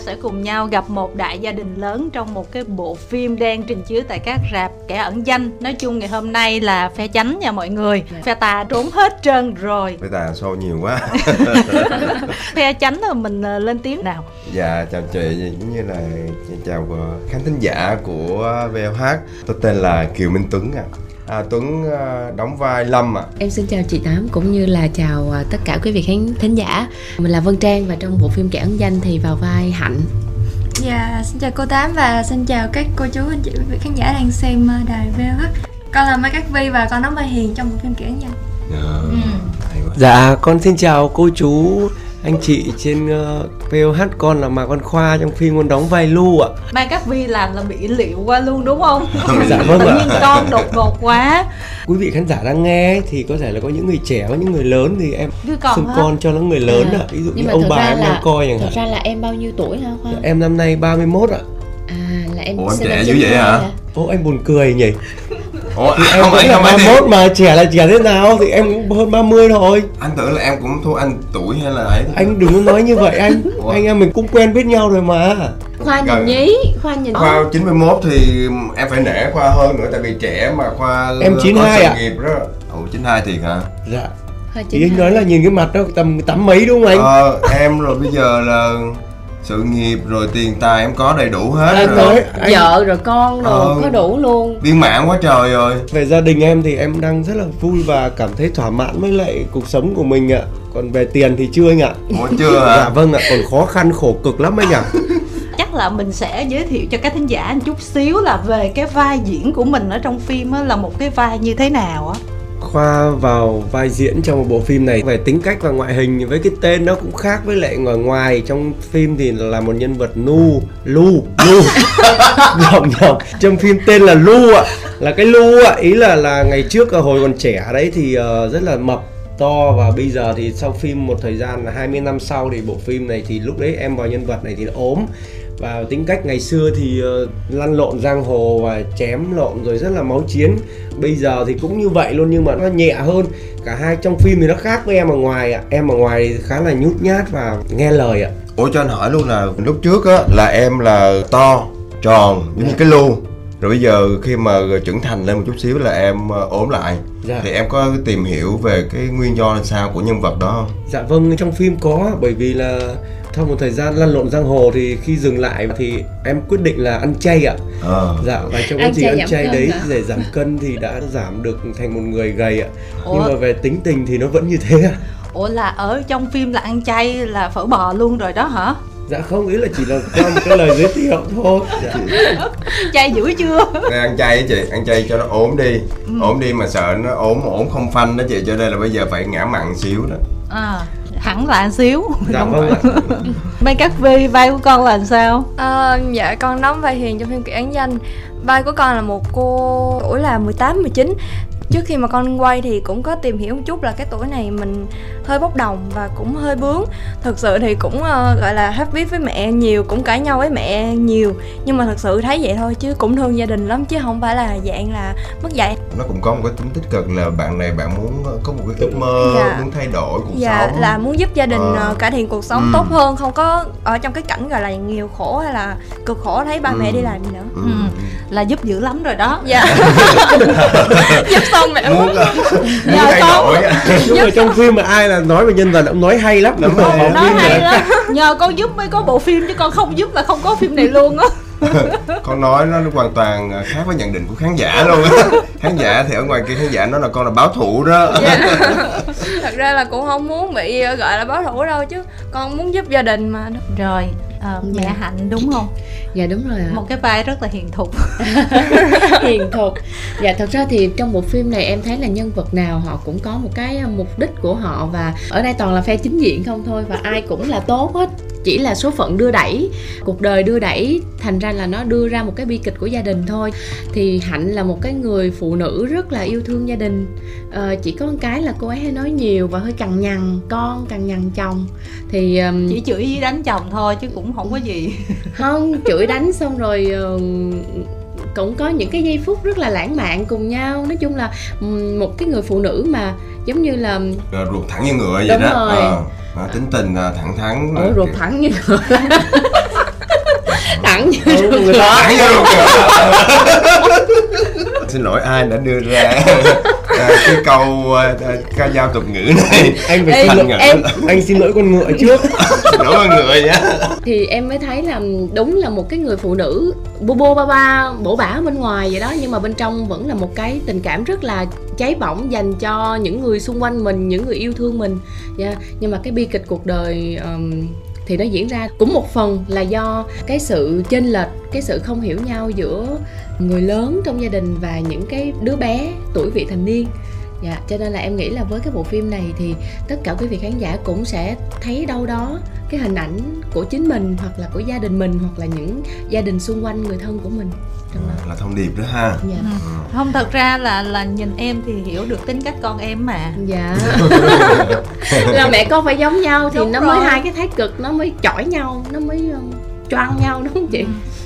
sẽ cùng nhau gặp một đại gia đình lớn trong một cái bộ phim đang trình chiếu tại các rạp kẻ ẩn danh. Nói chung ngày hôm nay là phe chánh nha mọi người. Dạ. phe tà trốn hết trơn rồi. Với tà show nhiều quá. Phe chánh là mình ờ, lên tiếng nào? Dạ chào chị cũng như là chào ờ, khán thính giả của VOH Tôi tên là Kiều Minh Tuấn ạ. à. Tuấn ờ, đóng vai Lâm ạ Em xin chào chị Tám cũng như là chào à, tất cả quý vị khán thính giả. Mình là Vân Trang và trong bộ phim Kẻ ẩn danh thì vào vai Hạnh. Dạ, xin chào cô Tám và xin chào các cô chú anh chị quý vị khán giả đang xem ờ, đài VOH Con là Mai Cát Vi và con đóng vai Hiền trong bộ phim Kẻ Nhân Ờ, hay quá. Dạ, con xin chào cô chú, anh chị trên uh, VOH con là Mà Con Khoa trong phim con đóng vai Lu ạ. Mai Cát Vi làm là bị liệu qua luôn đúng không? Dạ vâng ạ. nhiên con đột ngột quá Quý vị khán giả đang nghe thì có thể là có những người trẻ, có những người lớn thì em Đứa con xưng hết. con cho nó người lớn À, ạ. Ví dụ nhưng như ông thật bà em là đang coi chẳng thật hạn. ra là em bao nhiêu tuổi hả Khoa? Em năm nay 31 ạ. À là em Ủa, em trẻ dữ vậy 92 hả? Ô anh buồn cười nhỉ. Ủa, Thì em không vẫn ấy là không ấy thì 31 mà trẻ là trẻ thế nào thì em cũng hơn 30 thôi. Anh tưởng là em cũng thua anh tuổi hay là ấy. Anh đừng có nói như vậy anh. Ủa? Anh em mình cũng quen biết nhau rồi mà. Khoa nhìn nhí, Khoa nhìn Khoa 91 thì em phải nể Khoa hơn nữa tại vì trẻ mà Khoa Em có 92 sự ạ. nghiệp đó Ồ 92 thiệt hả? Dạ. Ý anh 92. nói là nhìn cái mặt đó tầm tám mấy đúng không anh? Ờ, em rồi bây giờ là sự nghiệp rồi tiền tài em có đầy đủ hết Anh rồi anh Vợ rồi con rồi Ờ. có đủ luôn. viên mãn quá trời rồi về gia đình em thì em đang rất là vui và cảm thấy thỏa mãn với lại cuộc sống của mình ạ. Còn về tiền thì chưa anh ạ. Ủa chưa hả? Dạ vâng ạ, còn khó khăn khổ cực lắm anh ạ. chắc là mình sẽ giới thiệu cho các thính giả một chút xíu là về cái vai diễn của mình ở trong phim á, là một cái vai như thế nào á Khoa vào vai diễn trong một bộ phim này. Về tính cách và ngoại hình với cái tên nó cũng khác với lại ngoài ngoài. Trong phim thì là một nhân vật nu lu. Lu. Nhầm nhầm. Trong phim tên là lu ạ. Là cái lu ạ. Ý là là ngày trước à, hồi còn trẻ đấy thì uh, rất là mập to. Và bây giờ thì sau phim một thời gian là 20 năm sau thì bộ phim này thì lúc đấy em vào nhân vật này thì nó ốm và tính cách ngày xưa thì ờ, lăn lộn giang hồ và chém lộn rồi rất là máu chiến. Bây giờ thì cũng như vậy luôn nhưng mà nó nhẹ hơn. Cả hai trong phim thì nó khác với em ở ngoài ạ. Em ở ngoài thì khá là nhút nhát và nghe lời ạ. Ủa cho anh hỏi luôn là lúc trước á là em là to, tròn giống như cái lu. Rồi bây giờ khi mà trưởng thành lên một chút xíu là em ờ, ốm lại Dạ. Thì em có tìm hiểu về cái nguyên do làm sao của nhân vật đó không? Dạ vâng, trong phim có bởi vì là sau một thời gian lăn lộn giang hồ thì khi dừng lại thì em quyết định là ăn chay ạ. Ờ Dạ và trong trình chay ăn chay đấy hả? để giảm cân thì đã giảm được thành một người gầy ạ. Nhưng Ủa? mà về tính tình thì nó vẫn như thế ạ. ủa là ở trong phim là ăn chay là phở bò luôn rồi đó hả Dạ không, ý là chỉ là qua một cái lời giới thiệu thôi. Dạ. chay dữ chưa? Nên ăn chay á chị, ăn chay cho nó ốm đi. Ốm đi mà sợ nó ốm ốm không phanh đó chị Cho nên là bây giờ phải ngã mặn xíu đó. À hẳn là ăn xíu. Dạ vâng phải. Mai Cát Vi vai của con là làm sao? Ờ, Dạ, con đóng vai Hiền trong phim Kẻ Nhân Vai của con là một cô tuổi là 18, 19 Trước khi mà con quay thì cũng có tìm hiểu một chút là cái tuổi này mình hơi bốc đồng và cũng hơi bướng Thực sự thì cũng ờ, gọi là hát viết với mẹ nhiều, cũng cãi nhau với mẹ nhiều Nhưng mà thật sự thấy vậy thôi chứ cũng thương gia đình lắm chứ không phải là dạng là mất dạy Nó cũng có một cái tính tích cực là bạn này bạn muốn có một cái ước mơ, Dạ. muốn thay đổi cuộc Dạ sống là muốn giúp gia đình ờ, cải thiện cuộc sống Ừ. tốt hơn Không có ở trong cái cảnh gọi là nghèo khổ hay là cực khổ thấy ba Ừ. mẹ đi làm gì nữa ừ. Ừ. là giúp dữ lắm rồi đó Dạ Giúp xong mẹ muốn Nhờ thay con. đổi. Nhưng mà trong phim mà ai là nói về nhân vật ông nói hay lắm. Đúng rồi. Nói hay lắm nhờ con giúp mới có bộ phim chứ con không giúp là không có phim này luôn á con nói nó hoàn toàn khác với nhận định của khán giả luôn á khán giả thì ở ngoài kia khán giả nói là con là báo thủ đó Dạ. Thật ra là cũng không muốn bị gọi là báo thủ đâu chứ Con muốn giúp gia đình mà rồi à, mẹ Dạ. hạnh đúng không Dạ đúng rồi ạ. một cái vai rất là hiền thục hiền thục dạ thật ra thì trong bộ phim này em thấy là nhân vật nào họ cũng có một cái à, mục đích của họ và ở đây toàn là phe chính diện không thôi và ai cũng là tốt hết chỉ là số phận đưa đẩy cuộc đời đưa đẩy thành ra là nó đưa ra một cái bi kịch của gia đình thôi. Thì hạnh là một cái người phụ nữ rất là yêu thương gia đình. Ờ, chỉ có một cái là cô ấy hay nói nhiều và hơi cằn nhằn con cằn nhằn chồng. Thì ừm, chỉ chửi đánh chồng thôi chứ cũng không có gì. Không chửi đánh xong rồi ờ, cũng có những cái giây phút rất là lãng mạn cùng nhau. Nói chung là một cái người phụ nữ mà giống như là ruột thẳng như ngựa vậy Đúng đó. rồi. Ờ, đó, tính tình ờ, thẳng thắn ủa ruột thẳng như ngựa. Thẳng như Ừ, người ta Thẳng ruột cửa. xin lỗi ai đã đưa ra? à, cái câu à, ca dao tục ngữ này. Anh Ê, phải xin lỗi em anh xin lỗi con ngựa trước. Lỗi mọi người nhé thì em mới thấy là đúng là một cái người phụ nữ bô bô ba ba bổ bả bên ngoài vậy đó nhưng mà bên trong vẫn là một cái tình cảm rất là cháy bỏng dành cho những người xung quanh mình những người yêu thương mình. Yeah. nhưng mà cái bi kịch cuộc đời um, thì nó diễn ra cũng một phần là do cái sự chênh lệch cái sự không hiểu nhau giữa người lớn trong gia đình và những cái đứa bé tuổi vị thành niên Dạ, cho nên là em nghĩ là với cái bộ phim này thì tất cả quý vị khán giả cũng sẽ thấy đâu đó cái hình ảnh của chính mình hoặc là của gia đình mình hoặc là những gia đình xung quanh người thân của mình trong đó. là thông điệp đó ha Dạ. không thật ra là là nhìn em thì hiểu được tính cách con em mà Dạ. là mẹ con phải giống nhau thì Đúng nó mới rồi. hai cái thái cực nó mới chỏi nhau, nó mới choang nhau đúng không chị?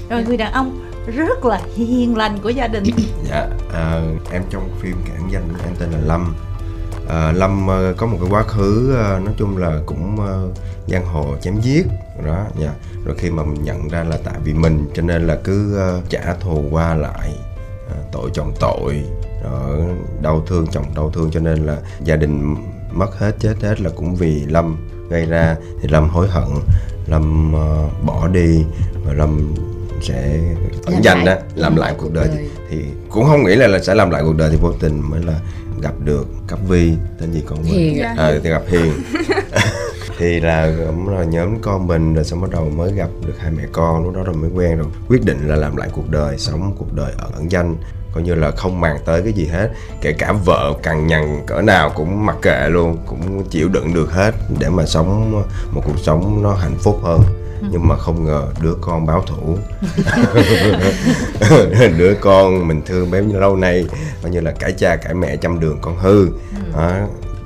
rồi người đàn ông rất là hiền lành của gia đình. Dạ à, em trong phim cản danh em tên là lâm. À, lâm à, có một cái quá khứ à, nói chung là cũng ờ, giang hồ chém giết. Đó dạ. Rồi khi mà mình nhận ra là tại vì mình cho nên là cứ ờ, trả thù qua lại ờ, tội chồng tội rồi đau thương chồng đau thương cho nên là gia đình mất hết chết hết là cũng vì lâm gây ra. Thì lâm hối hận lâm uh, bỏ đi và lâm sẽ ẩn danh đó làm lại cuộc đời thì, thì cũng không nghĩ là, là sẽ làm lại cuộc đời thì vô tình mới là gặp được cấp vi tên gì con ạ. à, thì gặp hiền. Thì là cũng là nhóm con mình rồi xong bắt đầu mới gặp được hai mẹ con lúc đó rồi mới quen rồi. Quyết định là làm lại cuộc đời sống cuộc đời ở ẩn danh. Coi như là không màng tới cái gì hết. Kể cả vợ cằn nhằn cỡ nào cũng mặc kệ luôn cũng chịu đựng được hết để mà sống một cuộc sống nó hạnh phúc hơn nhưng mà không ngờ đứa con báo thủ đứa con mình thương nhiêu lâu nay coi như là cãi cha cãi mẹ trăm đường con hư đó,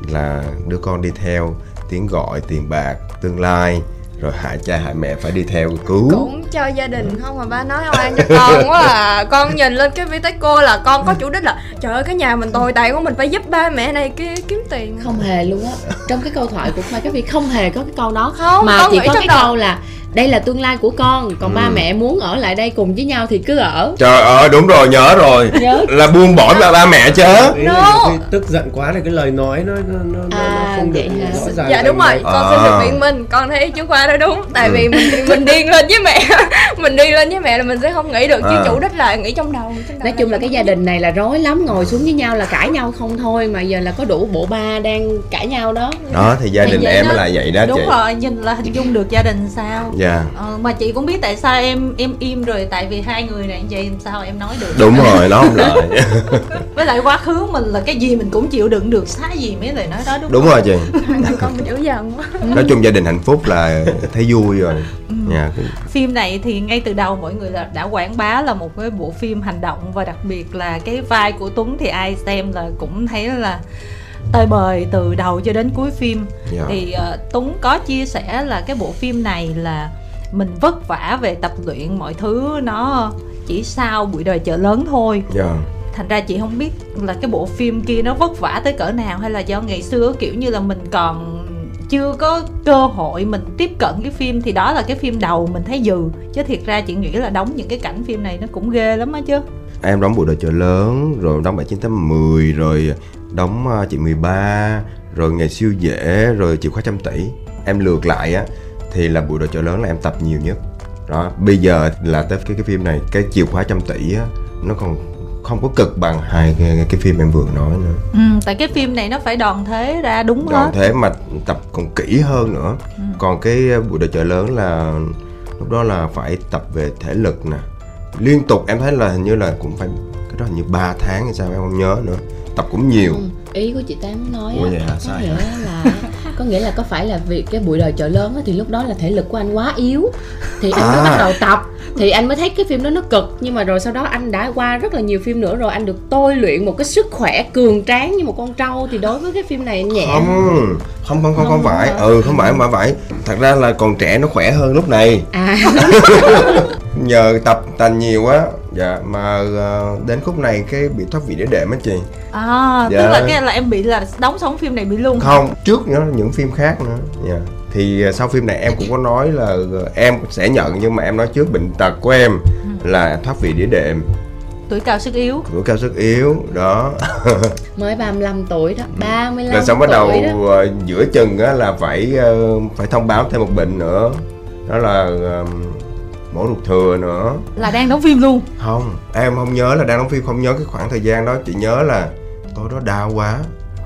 là đứa con đi theo tiếng gọi tiền bạc tương lai rồi hại cha hại mẹ phải đi theo cứu cũng cho gia đình không mà ba nói oan cho con quá à con nhìn lên cái vi cô là con có chủ đích là trời ơi cái nhà mình tồi tàn của mình phải giúp ba mẹ này kia kiếm tiền Không hề luôn á. Trong cái câu thoại của Mai Cái Vi không hề có cái câu đó. Không, mà chỉ có cái đầu. câu là đây là tương lai của con, còn ba Ừ. mẹ muốn ở lại đây cùng với nhau thì cứ ở. trời ơi đúng rồi nhớ rồi Nhớ. là buông bỏ ba ba mẹ chứ là No. tức giận quá thì cái lời nói nó nó nó, nó, À, nó không được rõ ràng dạ đúng rồi rành con À. xin được biện minh con thấy chú khoa nói đúng tại Ừ. vì mình mình điên lên với mẹ mình điên lên với mẹ là mình sẽ không nghĩ được chứ À. chủ đích là nghĩ trong đầu trong đầu Nói chung là cái gia đình này là rối lắm Ngồi xuống với nhau là cãi nhau không thôi Mà giờ là có đủ bộ ba đang cãi nhau đó đó thì gia đình em đó. là vậy đó đúng chị rồi nhìn là hình dung được gia đình sao dạ. Ờ, mà chị cũng biết tại sao em em im rồi tại vì hai người này vậy làm sao em nói được. Đúng rồi nó không lợi với lại quá khứ mình là cái gì mình cũng chịu đựng được xá gì mấy lời nói đó đúng, đúng không? rồi chị. Con mình dữ dằn quá nói chung gia đình hạnh phúc là thấy vui rồi. Dạ phim này thì ngay từ đầu mọi người là đã quảng bá là một cái bộ phim hành động và đặc biệt là cái vai của Tuấn thì ai xem là cũng thấy là tơi bời từ đầu cho đến cuối phim. Dạ. thì ờ, Tuấn có chia sẻ là cái bộ phim này là mình vất vả về tập luyện mọi thứ nó chỉ sau buổi đời chợ lớn thôi. Dạ. Thành ra chị không biết là cái bộ phim kia nó vất vả tới cỡ nào hay là do ngày xưa kiểu như là mình còn chưa có cơ hội mình tiếp cận cái phim thì đó là cái phim đầu mình thấy dừ. Chứ thiệt ra chị nghĩ là đóng những cái cảnh phim này nó cũng ghê lắm á chứ. Em đóng bộ đội chợ lớn rồi đóng 7980 rồi đóng ờ, chị 13 rồi ngày siêu dễ rồi chìa khóa trăm tỷ. Em lượt lại á thì là bộ đội chợ lớn là em tập nhiều nhất. Đó bây giờ là tới cái cái phim này cái chìa khóa trăm tỷ á nó còn không có cực bằng hai cái, cái phim em vừa nói nữa. Ừ, tại cái phim này nó phải đoàn thế ra đúng còn hết. thế mà tập còn kỹ hơn nữa. Còn cái bộ đội chợ lớn là lúc đó là phải tập về thể lực nè. Liên tục em thấy là hình như là cũng phải cái đó hình như 3 tháng hay sao em không nhớ nữa tập cũng nhiều. Ừ, ý của chị tám nói Ủa vậy hả? có Sai nghĩa hả? là có nghĩa là có phải là vì cái buổi đời chợ lớn á, thì lúc đó là thể lực của anh quá yếu. Thì anh mới À. bắt đầu tập thì anh mới thấy cái phim đó nó cực. Nhưng mà rồi sau đó anh đã qua rất là nhiều phim nữa rồi anh được tôi luyện một cái sức khỏe cường tráng như một con trâu. Thì đối với cái phim này anh nhẹ. Không không không không không Không phải. hả? ừ không phải không phải phải. Thật ra là còn trẻ nó khỏe hơn lúc này. À. Nhờ tập tành nhiều á dạ mà ờ, đến khúc này cái bị thoát vị đĩa đệm á chị. À Dạ. tức là cái là em bị là đóng xong phim này bị luôn. Không trước nữa những phim khác nữa. Dạ. Thì ờ, sau phim này em cũng có nói là ờ, em sẽ nhận nhưng mà em nói trước bệnh tật của em Ừ. là thoát vị đĩa đệm. Tuổi cao sức yếu. Tuổi cao sức yếu đó. Mới 35 tuổi đó 35 rồi xong bắt đầu đó. giữa chừng á là phải phải thông báo thêm một bệnh nữa. Đó là mổ ruột thừa nữa. Là đang đóng phim luôn. Không em không nhớ là đang đóng phim không nhớ cái khoảng thời gian đó chỉ nhớ là tối đó đau quá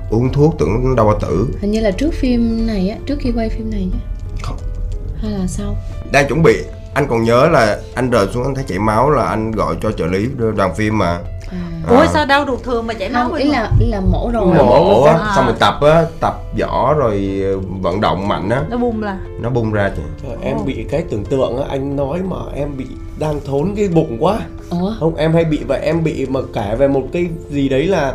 uống thuốc tưởng đau tử. Hình như là trước phim này á trước khi quay phim này chứ Không. hay là sau? Đang chuẩn bị. Anh còn nhớ là anh rời xuống anh thấy chảy máu là anh gọi cho trợ lý đoàn phim mà à. À. ủa sao đau ruột thừa mà chảy máu không ý là ý là mổ rồi. Mổ á À. xong rồi tập á tập võ rồi ờ, vận động mạnh á. Nó bung là? Nó bung ra chị. Trời, em bị cái tưởng tượng á anh nói mà em bị đang thốn cái bụng quá. Ủa? Không em hay bị vậy em bị mà kể về một cái gì đấy là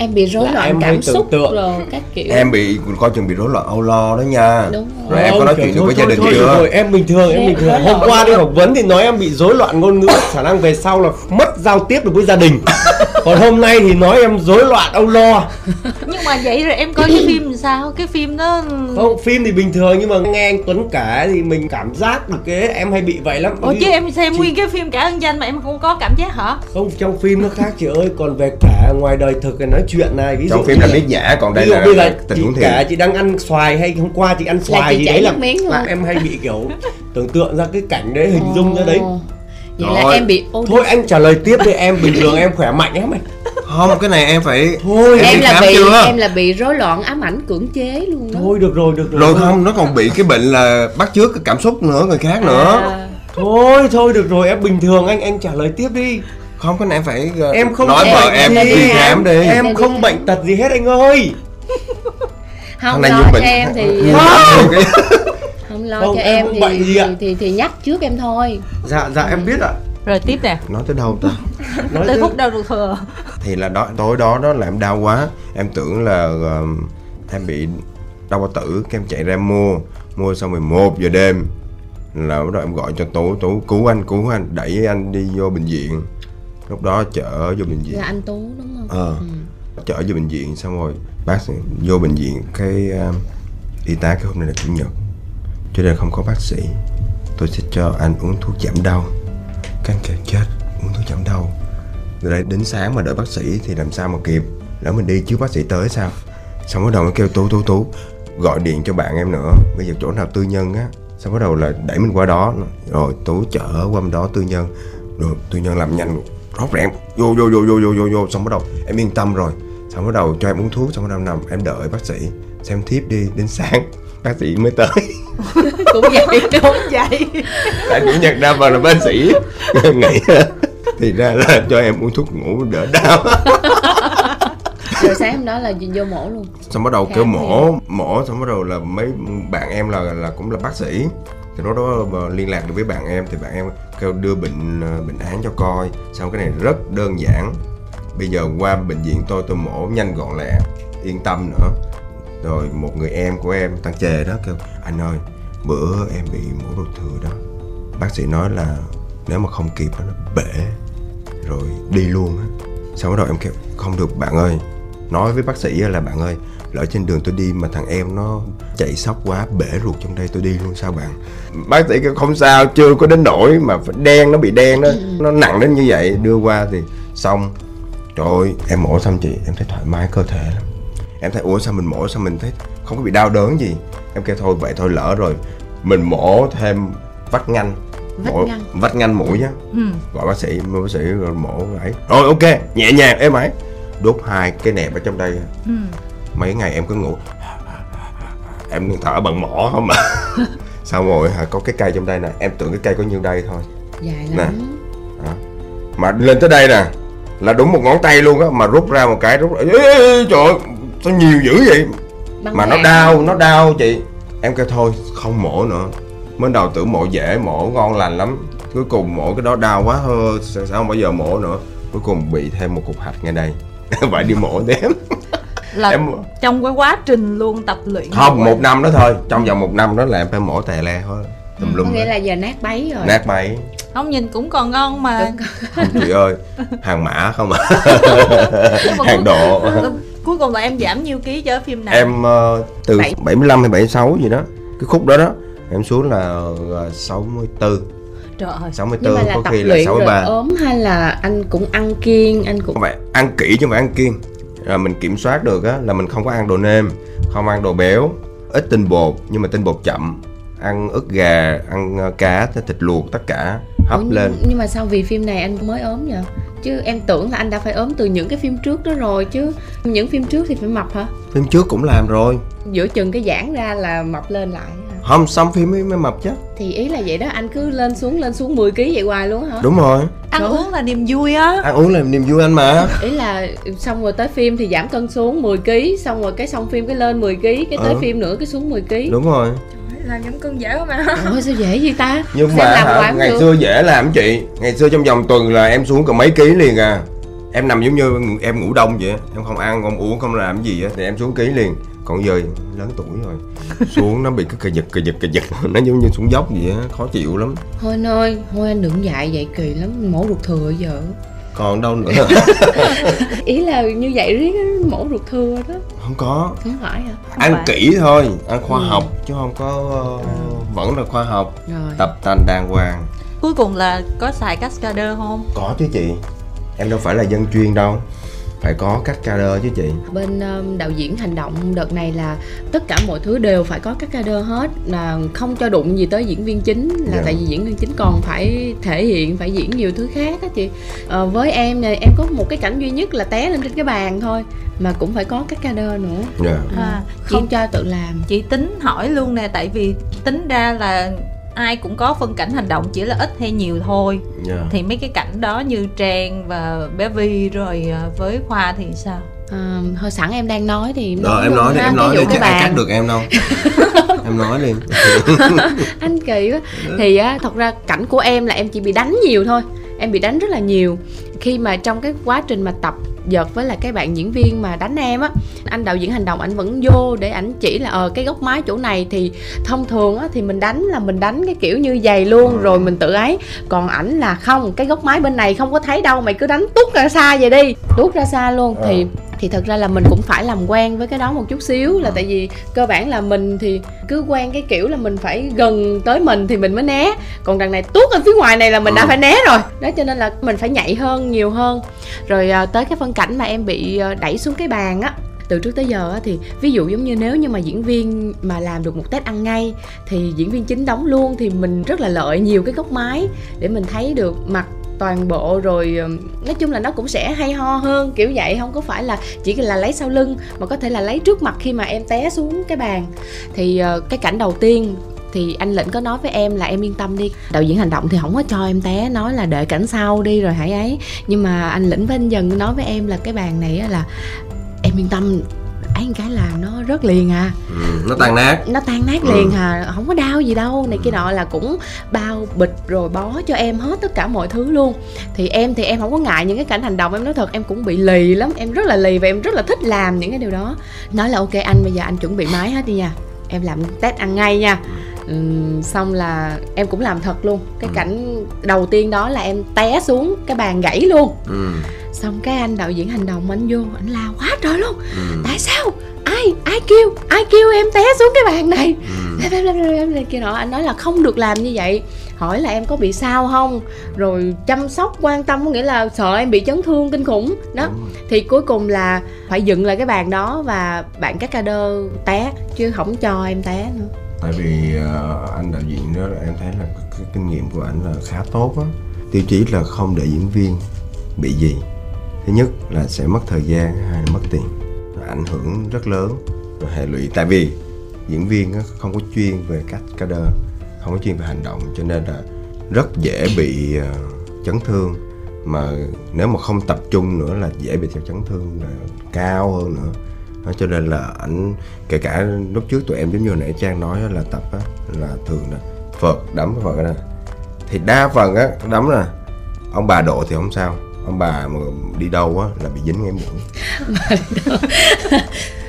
em bị rối loạn cảm tưởng xúc tượng. rồi các kiểu em bị coi chừng bị rối loạn âu lo đó nha đúng rồi Rồi em có nói chuyện được với gia đình thôi, chưa? Rồi em bình thường, em Em bình thường. Hôm qua đi phỏng vấn thì nói em bị rối loạn ngôn ngữ, khả năng về sau là mất giao tiếp được với gia đình. Còn hôm nay thì nói em rối loạn âu lo. nhưng mà vậy rồi em coi cái phim làm sao cái phim đó Không, phim thì bình thường nhưng mà nghe anh Tuấn kể thì mình cảm giác được cái em hay bị vậy lắm. ủa chứ em xem chị- nguyên cái phim cả ân danh mà em không có cảm giác hả Không, trong phim nó khác chị ơi, còn về cả ngoài đời thực thì nói chuyện này, ví dụ trong phim là biết giả còn đây ví dụ là bây giờ tình huống cả chị đang ăn xoài hay hôm qua chị ăn xoài chị gì đấy là, nước miếng luôn. là em hay bị kiểu tưởng tượng ra cái cảnh đấy hình dung ra đấy. Vậy là Rồi. em bị ô thôi anh trả lời tiếp đi em bình thường em khỏe mạnh lắm mày. Không cái này em phải thôi Em em là bị chưa? em là bị rối loạn ám ảnh cưỡng chế luôn đó. Thôi được rồi được rồi rồi không nó còn bị cái bệnh là bắt chước cái cảm xúc nữa người khác nữa. À, thôi thôi được rồi em bình thường anh anh trả lời tiếp đi không cái này em phải ờ, em không nói vợ em em đi khám đi. Em không bệnh tật gì hết anh ơi. Không này lo cho bệnh- em thì Không. không lo Không, cho em thì, thì, thì thì nhắc trước em thôi. Dạ dạ em biết ạ. Rồi tiếp nè. Nói tới đâu ta? Nói tới khúc đau ruột thừa. Thì là đó tối đó đó là em đau quá. Em tưởng là ờ, em bị đau bao tử cái em chạy ra mua. Mua xong rồi một giờ đêm là bắt đầu em gọi cho tú tú cứu anh cứu anh đẩy anh đi vô bệnh viện lúc đó chở vô bệnh viện. Là anh tú đúng không? Ờ. ừ. chở vô bệnh viện xong rồi bác sĩ vô bệnh viện cái um, y tá cái hôm nay là chủ nhật. Cho nên không có bác sĩ. Tôi sẽ cho anh uống thuốc giảm đau. Các anh kêu chết uống thuốc giảm đau. Rồi đây đến sáng mà đợi bác sĩ thì làm sao mà kịp? Lỡ mình đi trước bác sĩ tới sao? Xong bắt đầu nó kêu tú tú tú gọi điện cho bạn em nữa. Bây giờ chỗ nào tư nhân á. Xong bắt đầu là đẩy mình qua đó. Rồi tú chở qua bên đó tư nhân. Rồi tư nhân làm nhanh rót rẽn vô vô vô vô vô vô vô. Xong bắt đầu em yên tâm rồi. Xong bắt đầu cho em uống thuốc xong bắt đầu nằm em đợi bác sĩ xem tiếp đi đến sáng. Bác sĩ mới tới. Cũng vậy. Đúng vậy. Tại chủ nhật đa phần là bác sĩ. Nghỉ thì ra là cho em uống thuốc ngủ đỡ đau. Rồi sáng hôm đó là vô mổ luôn. Xong bắt đầu Khám kêu mổ mổ xong bắt đầu là mấy bạn em là là cũng là bác sĩ. Thì lúc đó mà liên lạc được với bạn em thì bạn em kêu đưa bệnh ờ, bệnh án cho coi. Xong cái này rất đơn giản. Bây giờ qua bệnh viện tôi tôi mổ nhanh gọn lẹ, yên tâm nữa. Rồi một người em của em tăng chề đó kêu, anh ơi, bữa em bị mổ ruột thừa đó. Bác sĩ nói là nếu mà không kịp nó bể, rồi đi luôn á. Xong bắt đầu em kêu, không được, bạn ơi. Nói với bác sĩ là, bạn ơi lỡ trên đường tôi đi mà thằng em nó chạy sốc quá bể ruột trong đây tôi đi luôn sao bạn? Bác sĩ kêu không sao chưa có đến nỗi mà đen nó bị đen đó nó nặng đến như vậy. Đưa qua thì xong. Trời ơi em mổ xong chị em thấy thoải mái cơ thể lắm. Em thấy ủa sao mình mổ sao mình thấy không có bị đau đớn gì? Em kêu thôi vậy thôi lỡ rồi. Mình mổ thêm vách ngăn. Vách mổ, ngăn. vách ngăn mũi á ừ. gọi bác sĩ bác sĩ rồi mổ ấy. Rồi ok nhẹ nhàng êm ấy đốt hai cái nẹp ở trong đây. Ừ. mấy ngày em cứ ngủ. Em thở bằng mỏ không mà xong rồi hả, có cái cây trong đây nè. Em tưởng cái cây có nhiêu đây thôi. Dài Nè. lắm. Mà lên tới đây nè là đúng một ngón tay luôn á mà rút ra một cái rút ê, ê, ê, trời ơi sao nhiều dữ vậy? Băng mà nó đau nó đau chị. Em kêu thôi không mổ nữa. Mới đầu tưởng mổ dễ mổ ngon lành lắm. Cuối cùng mổ cái đó đau quá hơ sao sao không bao giờ mổ nữa. Cuối cùng bị thêm một cục hạch ngay đây. Phải đi mổ thêm là em trong cái quá trình luôn tập luyện không một năm đó thôi. Trong vòng một năm đó là em phải mổ tè le thôi. Tùm có lum nghĩa hết. là giờ nát bấy rồi. Nát máy không nhìn cũng còn ngon mà. Không chị ơi hàng mã không à. Mà hàng độ. cuối cùng là em giảm nhiêu ký cho phim này em ờ, từ Bảy. 75 hay 76 gì đó. Cái khúc đó đó em xuống là ờ, 64 trời ơi. 64 nhưng mà là có tập khi là luyện rồi 63 ốm hay là anh cũng ăn kiêng anh cũng không phải ăn kỹ chứ phải ăn kiêng rồi mình kiểm soát được á là mình không có ăn đồ nêm không ăn đồ béo ít tinh bột nhưng mà tinh bột chậm. Ăn ức gà ăn ờ, cá thịt luộc tất cả hấp Ủa, lên. nhưng, mà sao vì phim này anh mới ốm vậy? Chứ em tưởng là anh đã phải ốm từ những cái phim trước đó rồi chứ những phim trước thì phải mập hả? Phim trước cũng làm rồi. Giữa chừng cái giãn ra là mập lên lại không xong phim mới, mới mập chứ. Thì ý là vậy đó anh cứ lên xuống lên xuống 10 kg vậy hoài luôn hả? Đúng rồi. Ăn Trời uống là niềm vui á. Ăn uống là niềm vui anh mà. Ý là xong rồi tới phim thì giảm cân xuống 10 kg xong rồi cái xong phim cái lên 10 kg cái tới Ừ. phim nữa cái xuống 10 kg đúng rồi. Làm giảm cân dễ quá mà. Ôi sao dễ vậy ta? Nhưng Xem mà làm hả, không ngày xưa dễ làm chị. Ngày xưa trong vòng tuần là em xuống cả mấy ký liền à. Em nằm giống như em ngủ đông vậy em không ăn không uống không làm gì á thì em xuống ký liền còn giờ lớn tuổi rồi. Xuống nó bị cái cà giật cà giật cà giật. Nó giống như xuống dốc vậy á khó chịu lắm. Thôi anh ơi thôi anh đừng dạy vậy kỳ lắm mổ ruột thừa giờ. Còn đâu nữa. Ý là như vậy riết mổ ruột thừa đó. Không có. Không phải hả? Ăn phải. kỹ thôi ăn khoa Ừ. học chứ không có ờ, vẫn là khoa học. Rồi. Tập tành đàng hoàng. Cuối cùng là có xài cascader không? Có chứ chị. Em đâu phải là dân chuyên đâu phải có cách ca đơ chứ chị. Bên um, đạo diễn hành động đợt này là tất cả mọi thứ đều phải có các ca đơ hết là không cho đụng gì tới diễn viên chính là Dạ. tại vì diễn viên chính còn phải thể hiện phải diễn nhiều thứ khác á chị. Ờ, với em này em có một cái cảnh duy nhất là té lên trên cái bàn thôi mà cũng phải có các ca đơ nữa. Dạ. À, không cho tự làm. chị tính hỏi luôn nè tại vì tính ra là ai cũng có phân cảnh hành động chỉ là ít hay nhiều thôi. Dạ. Thì mấy cái cảnh đó như trang và bé vi rồi à, với khoa thì sao? À, thôi sẵn em đang nói thì em luôn nói đi em nói đi chứ ai cắt được em đâu. Em nói đi. Anh kỳ quá. Thì á thật ra cảnh của em là em chỉ bị đánh nhiều thôi em bị đánh rất là nhiều. Khi mà trong cái quá trình mà tập giật với là cái bạn diễn viên mà đánh em á. Anh đạo diễn hành động, ảnh vẫn vô để ảnh chỉ là ờ cái góc máy chỗ này thì thông thường á, thì mình đánh là mình đánh cái kiểu như dày luôn, rồi mình tự ấy. Còn ảnh là không, cái góc máy bên này không có thấy đâu, mày cứ đánh tút ra xa vậy đi. Tút ra xa luôn thì ờ thì thật ra là mình cũng phải làm quen với cái đó một chút xíu là tại vì cơ bản là mình thì cứ quen cái kiểu là mình phải gần tới mình thì mình mới né. Còn đằng này tuốt ở phía ngoài này là mình đã Ừ. phải né rồi. Đó cho nên là mình phải nhạy hơn nhiều hơn. Rồi à, tới cái phân cảnh mà em bị à, đẩy xuống cái bàn á từ trước tới giờ á, thì ví dụ giống như nếu như mà diễn viên mà làm được một tết ăn ngay thì diễn viên chính đóng luôn thì mình rất là lợi nhiều cái góc máy để mình thấy được mặt toàn bộ rồi nói chung là nó cũng sẽ hay ho hơn, kiểu vậy. Không có phải là chỉ là lấy sau lưng, mà có thể là lấy trước mặt khi mà em té xuống cái bàn. Thì ờ, cái cảnh đầu tiên thì anh lĩnh có nói với em là em yên tâm đi. Đạo diễn hành động thì không có cho em té, nói là đợi cảnh sau đi rồi hãy ấy. Nhưng mà anh lĩnh với anh dần nói với em là cái bàn này là em yên tâm ấy một cái là nó rớt liền à. Ừ, nó tan nát. Nó tan nát Ừ. liền hà không có đau gì đâu này kia nọ là cũng bao bịch rồi bó cho em hết tất cả mọi thứ luôn. Thì em thì em không có ngại những cái cảnh hành động em nói thật em cũng bị lì lắm em rất là lì và em rất là thích làm những cái điều đó. Nói là ok anh bây giờ anh chuẩn bị máy hết đi nha. Em làm test ăn ngay nha Xong là em cũng làm thật luôn. Cái Ừ. cảnh đầu tiên đó là em té xuống cái bàn gãy luôn. Ừ, xong cái anh đạo diễn hành động anh vô anh la quá trời luôn. Ừ, tại sao? Ai? Ai kêu? Ai kêu em té xuống cái bàn này? Ừ. Bla, bla, kia nọ. Anh nói là không được làm như vậy. Hỏi là em có bị sao không? Rồi chăm sóc quan tâm có nghĩa là sợ em bị chấn thương kinh khủng. Đó. Thì cuối cùng là phải dựng lại cái bàn đó và bạn các ca đơ té chứ không cho em té nữa tại vì uh, anh đạo diễn đó em thấy là cái, cái kinh nghiệm của anh là khá tốt á. Tiêu chí là không để diễn viên bị gì. Thứ nhất là sẽ mất thời gian hay là mất tiền. Ảnh hưởng rất lớn rồi hệ lụy. Tại vì diễn viên á, không có chuyên về cách ca đơ không có chuyên về hành động cho nên là rất dễ bị ờ, chấn thương. Mà nếu mà không tập trung nữa là dễ bị theo chấn thương là cao hơn nữa đó, cho nên là ảnh kể cả lúc trước tụi em giống như hồi nãy trang nói là tập á là thường là phật đấm phật nè thì đa phần á đấm là ông bà độ thì không sao. Ông bà mà đi đâu á là bị dính ngay mũi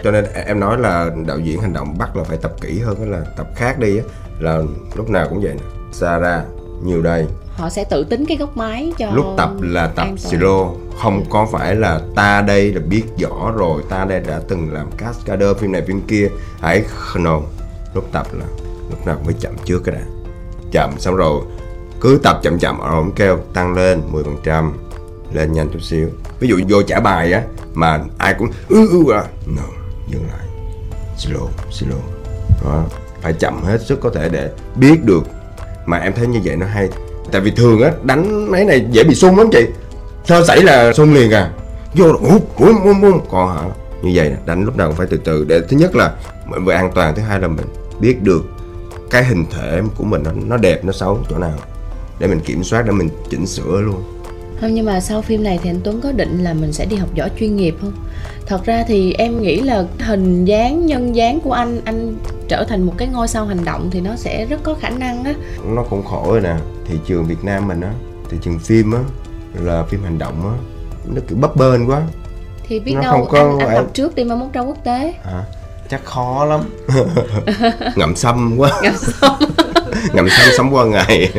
cho nên em nói là đạo diễn hành động bắt là phải tập kỹ hơn là tập khác đi á. Là lúc nào cũng vậy nè. Xa ra nhiều đây họ sẽ tự tính cái góc máy cho lúc tập là tập solo không có phải là ta đây là biết rõ rồi ta đây đã từng làm cascader phim này phim kia. Hãy no. Lúc tập là lúc nào cũng phải chậm trước cái đã. Chậm xong rồi cứ tập chậm chậm ở ổng kêu tăng lên 10% lên nhanh chút xíu. Ví dụ vô trả bài á mà ai cũng ư ư à. No dừng lại. Slow slow. Đó phải chậm hết sức có thể để biết được. Mà em thấy như vậy nó hay tại vì thường á đánh mấy này dễ bị sung lắm chị. Sơ xảy là sung liền à? Vô hút hút hút hút còn hả? Như vậy đánh lúc nào cũng phải từ từ. Để thứ nhất là mình vừa an toàn thứ hai là mình biết được cái hình thể của mình nó, nó đẹp nó xấu chỗ nào. Để mình kiểm soát để mình chỉnh sửa luôn. Không nhưng mà sau phim này thì anh Tuấn có định là mình sẽ đi học võ chuyên nghiệp không? Thật ra thì em nghĩ là hình dáng nhân dáng của anh anh trở thành một cái ngôi sao hành động thì nó sẽ rất có khả năng á. nó cũng khổ rồi nè thị trường Việt Nam mình á thị trường phim á là phim hành động á nó kiểu bấp bênh quá. Thì biết Nó đâu không có anh, anh phải- tập trước đi mai mốt ra quốc tế. hả? Chắc khó lắm. Ngậm sâm quá. Ngậm sâm. ngậm sâm sống qua ngày.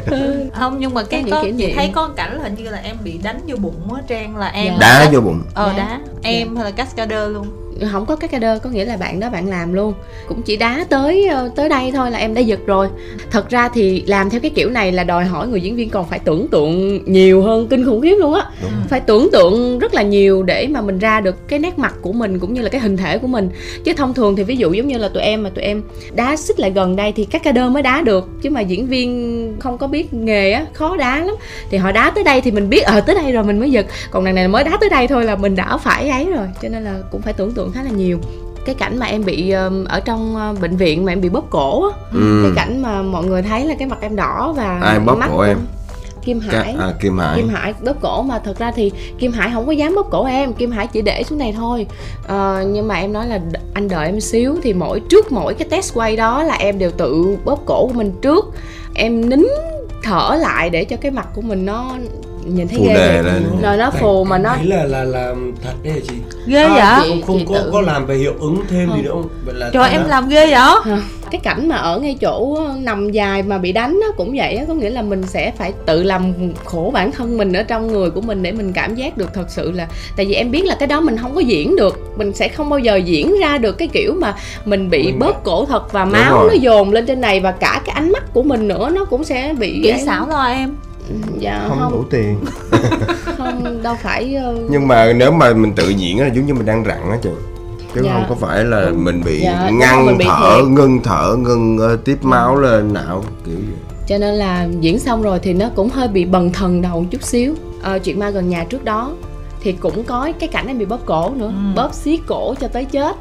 Không nhưng mà cái những có chị thấy có cảnh là hình như là em bị đánh vô bụng á trang là em Dạ. đá vô bụng. Ờ Đá. đá. Em hay là cascader luôn không có cái cader có nghĩa là bạn đó bạn làm luôn. Cũng chỉ đá tới ờ, tới đây thôi là em đã giật rồi. Thật ra thì làm theo cái kiểu này là đòi hỏi người diễn viên còn phải tưởng tượng nhiều hơn kinh khủng khiếp luôn á. Đúng. phải tưởng tượng rất là nhiều để mà mình ra được cái nét mặt của mình cũng như là cái hình thể của mình. Chứ thông thường thì ví dụ giống như là tụi em mà tụi em đá xích lại gần đây thì các cader mới đá được. Chứ mà diễn viên không có biết nghề á khó đá lắm. Thì họ đá tới đây thì mình biết ờ tới đây rồi mình mới giật. Còn đằng này mới đá tới đây thôi là mình đã phải ấy rồi. Cho nên là cũng phải tưởng tượng khá là nhiều. Cái cảnh mà em bị ở trong ờ, bệnh viện mà em bị bóp cổ á ừ. cái cảnh mà mọi người thấy là cái mặt em đỏ và Ai bóp mắt cổ em? Kim Hải. à, Kim Hải. Kim Hải bóp cổ mà thật ra thì Kim Hải không có dám bóp cổ em Kim Hải chỉ để xuống này thôi. Ờ, nhưng mà em nói là anh đợi em xíu thì mỗi trước mỗi cái test quay đó là em đều tự bóp cổ của mình trước. Em nín thở lại để cho cái mặt của mình nó nhìn thấy Phù ghê đề vậy. lên. rồi nó phù mà nó đấy là là là thật đấy hả chị? Ghê À, vậy? chị- không chị không có tự- có làm về hiệu ứng thêm gì nữa không vậy là trời em á? làm ghê vậy? Cái cảnh mà ở ngay chỗ nằm dài mà bị đánh á cũng vậy á có nghĩa là mình sẽ phải tự làm khổ bản thân mình ở trong người của mình để mình cảm giác được thật sự là tại vì em biết là cái đó mình không có diễn được. Mình sẽ không bao giờ diễn ra được cái kiểu mà mình bị Mình bóp cổ thật và máu nó dồn lên trên này và cả cái ánh mắt của mình nữa nó cũng sẽ bị kỹ xảo lo em dạ không, không đủ tiền không, đâu phải ờ, nhưng mà nếu mà mình tự diễn á giống như mình đang rặn á chị chứ Dạ. không có phải là mình bị Dạ, đúng ngăn bị thở thiệt. ngưng thở ngưng ờ, tiếp máu lên não kiểu vậy cho nên là diễn xong rồi thì nó cũng hơi bị bần thần đầu chút xíu ờ, chuyện ma gần nhà trước đó thì cũng có cái cảnh em bị bóp cổ nữa Ừ. bóp xiết cổ cho tới chết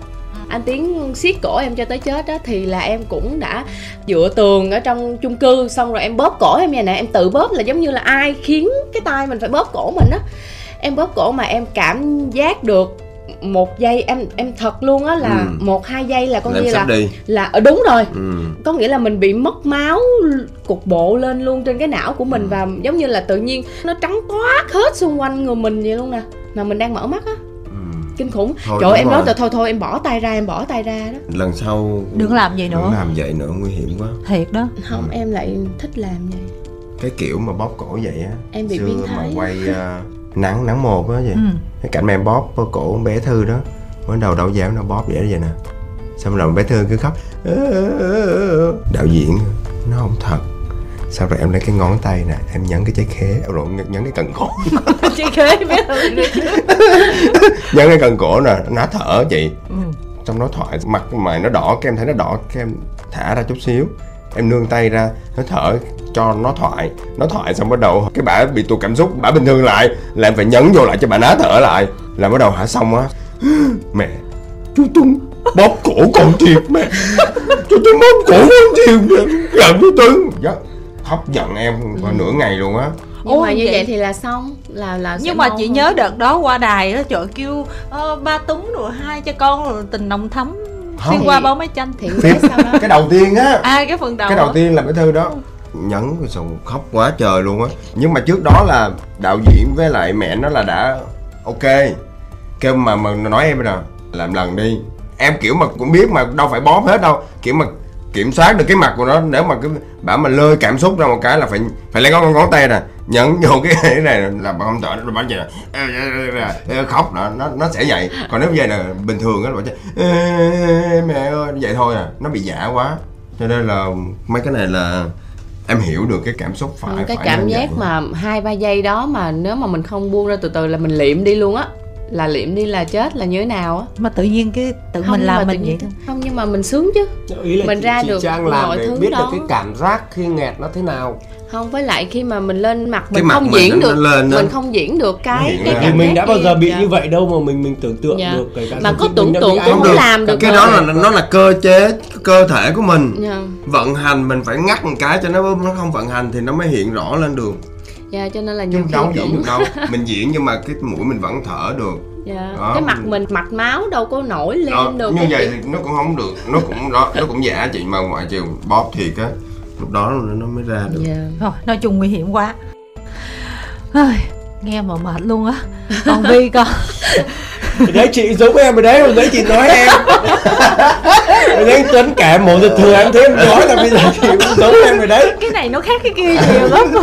anh tiến siết cổ em cho tới chết đó thì là em cũng đã dựa tường ở trong chung cư xong rồi em bóp cổ em vậy nè em tự bóp là giống như là ai khiến cái tay mình phải bóp cổ mình á em bóp cổ mà em cảm giác được một giây em em thật luôn á là Ừ. một hai giây là nghĩa sắp là đi là ờ, đúng rồi ừ. có nghĩa là mình bị mất máu cục bộ lên luôn trên cái não của Ừ. mình và giống như là tự nhiên nó trắng toát hết xung quanh người mình vậy luôn nè mà mình đang mở mắt á ừ. Kinh khủng. Thôi, trời em nói rồi. là thôi thôi em bỏ tay ra em bỏ tay ra đó. Lần sau đừng làm vậy nữa. đừng làm vậy nữa nguy hiểm quá. Thiệt đó. Không em lại thích làm vậy. Cái kiểu mà bóp cổ vậy á Em bị xưa biến mà thái. quay ờ, nắng nắng một á vậy. Ừ. cái cảnh mà em bóp cổ con bé thư đó mới đầu đâu dám nó bóp vậy đó vậy nè. Xong rồi bé thư cứ khóc. Đạo diễn nó không thật sau rồi em lấy cái ngón tay nè em nhấn cái trái khế. Rồi nhấn cái cần cổ. Chị khế biết rồi nhấn cái cần cổ nè nó thở chị. Ừ. xong nó thoại mặt mày nó đỏ cái em thấy nó đỏ cái em thả ra chút xíu. Em nương tay ra nó thở cho nó thoại nó thoại xong bắt đầu cái bả bị tụt cảm xúc bả bình thường lại là em phải nhấn vô lại cho bà ná thở lại. Là bắt đầu hả xong á. Mẹ chú Tuấn bóp cổ con thiệt mẹ. Chú Tuấn bóp cổ con thiệt mẹ. Giận chú Tuấn Khóc giận em qua nửa ngày luôn á. Nhưng Ôi, mà như vậy- vậy thì là xong là là nhưng mà chị hơn. nhớ đợt đó qua đài á trời kêu ờ, ba túng rồi hai cha con rồi tình nồng thắm Không. xuyên qua bao máy chanh. thì bé sau đó? cái đầu tiên á. À cái phần đầu cái đầu á. tiên là cái thư đó. Nhấn rồi xong khóc quá trời luôn á. Nhưng mà trước đó là đạo diễn với lại mẹ nó là đã ok. Kêu mà mà nói em nè làm lần đi. Em kiểu mà cũng biết mà đâu phải bóp hết đâu. Kiểu mà kiểm soát được cái mặt của nó nếu mà cái bảo mà lơi cảm xúc ra một cái là phải phải lấy ngón ngón tay nè nhấn vô cái cái này là bà không thở nó bảo vậy khóc nó nó nó sẽ vậy. Còn nếu vậy là bình thường á bảo chứ "Ê, mẹ ơi. Vậy thôi à nó bị giả quá. Cho nên là mấy cái này là em hiểu được cái cảm xúc phải cái phải cảm giác mà hai ba giây đó mà nếu mà mình không buông ra từ từ là mình liệm đi luôn á là liệm đi là chết là như thế nào á mà tự nhiên cái tự Không, mình làm mình vậy thôi không nhưng mà mình sướng chứ ý là Mình chị, ra chị được trang làm mọi để thứ biết được đó. cái cảm giác khi nghẹt nó thế nào không với lại khi mà mình lên mặt Cái mình mặt không mình diễn được lên mình không diễn được cái hiện cái cảm thì mình đã bao giờ bị Dạ. như vậy đâu mà mình mình tưởng tượng Dạ. được cái cảm Mà có tưởng tượng cũng không lực. làm được cái rồi. đó là nó là cơ chế cơ thể của mình Dạ. vận hành mình phải ngắt một cái cho nó nó không vận hành thì nó mới hiện rõ lên được dạ cho nên là nhiều đâu diễn cũng được đâu mình diễn nhưng mà cái mũi mình vẫn thở được dạ. Đó. cái mặt mình mạch máu đâu có nổi lên đó, được như vậy thì nó cũng không được nó cũng đó nó cũng giả chị mà ngoại trừ bóp thiệt á lúc đó nó nó mới ra được dạ. Thôi, nói chung nguy hiểm quá nghe mà mệt luôn á còn vi con Thì đấy chị giống em rồi đấy hồi đấy chị nói em. Rồi đấy Tuấn kể một giờ thừa em thấy em nói là bây giờ chị cũng giống em rồi đấy. Cái này nó khác cái kia nhiều lắm.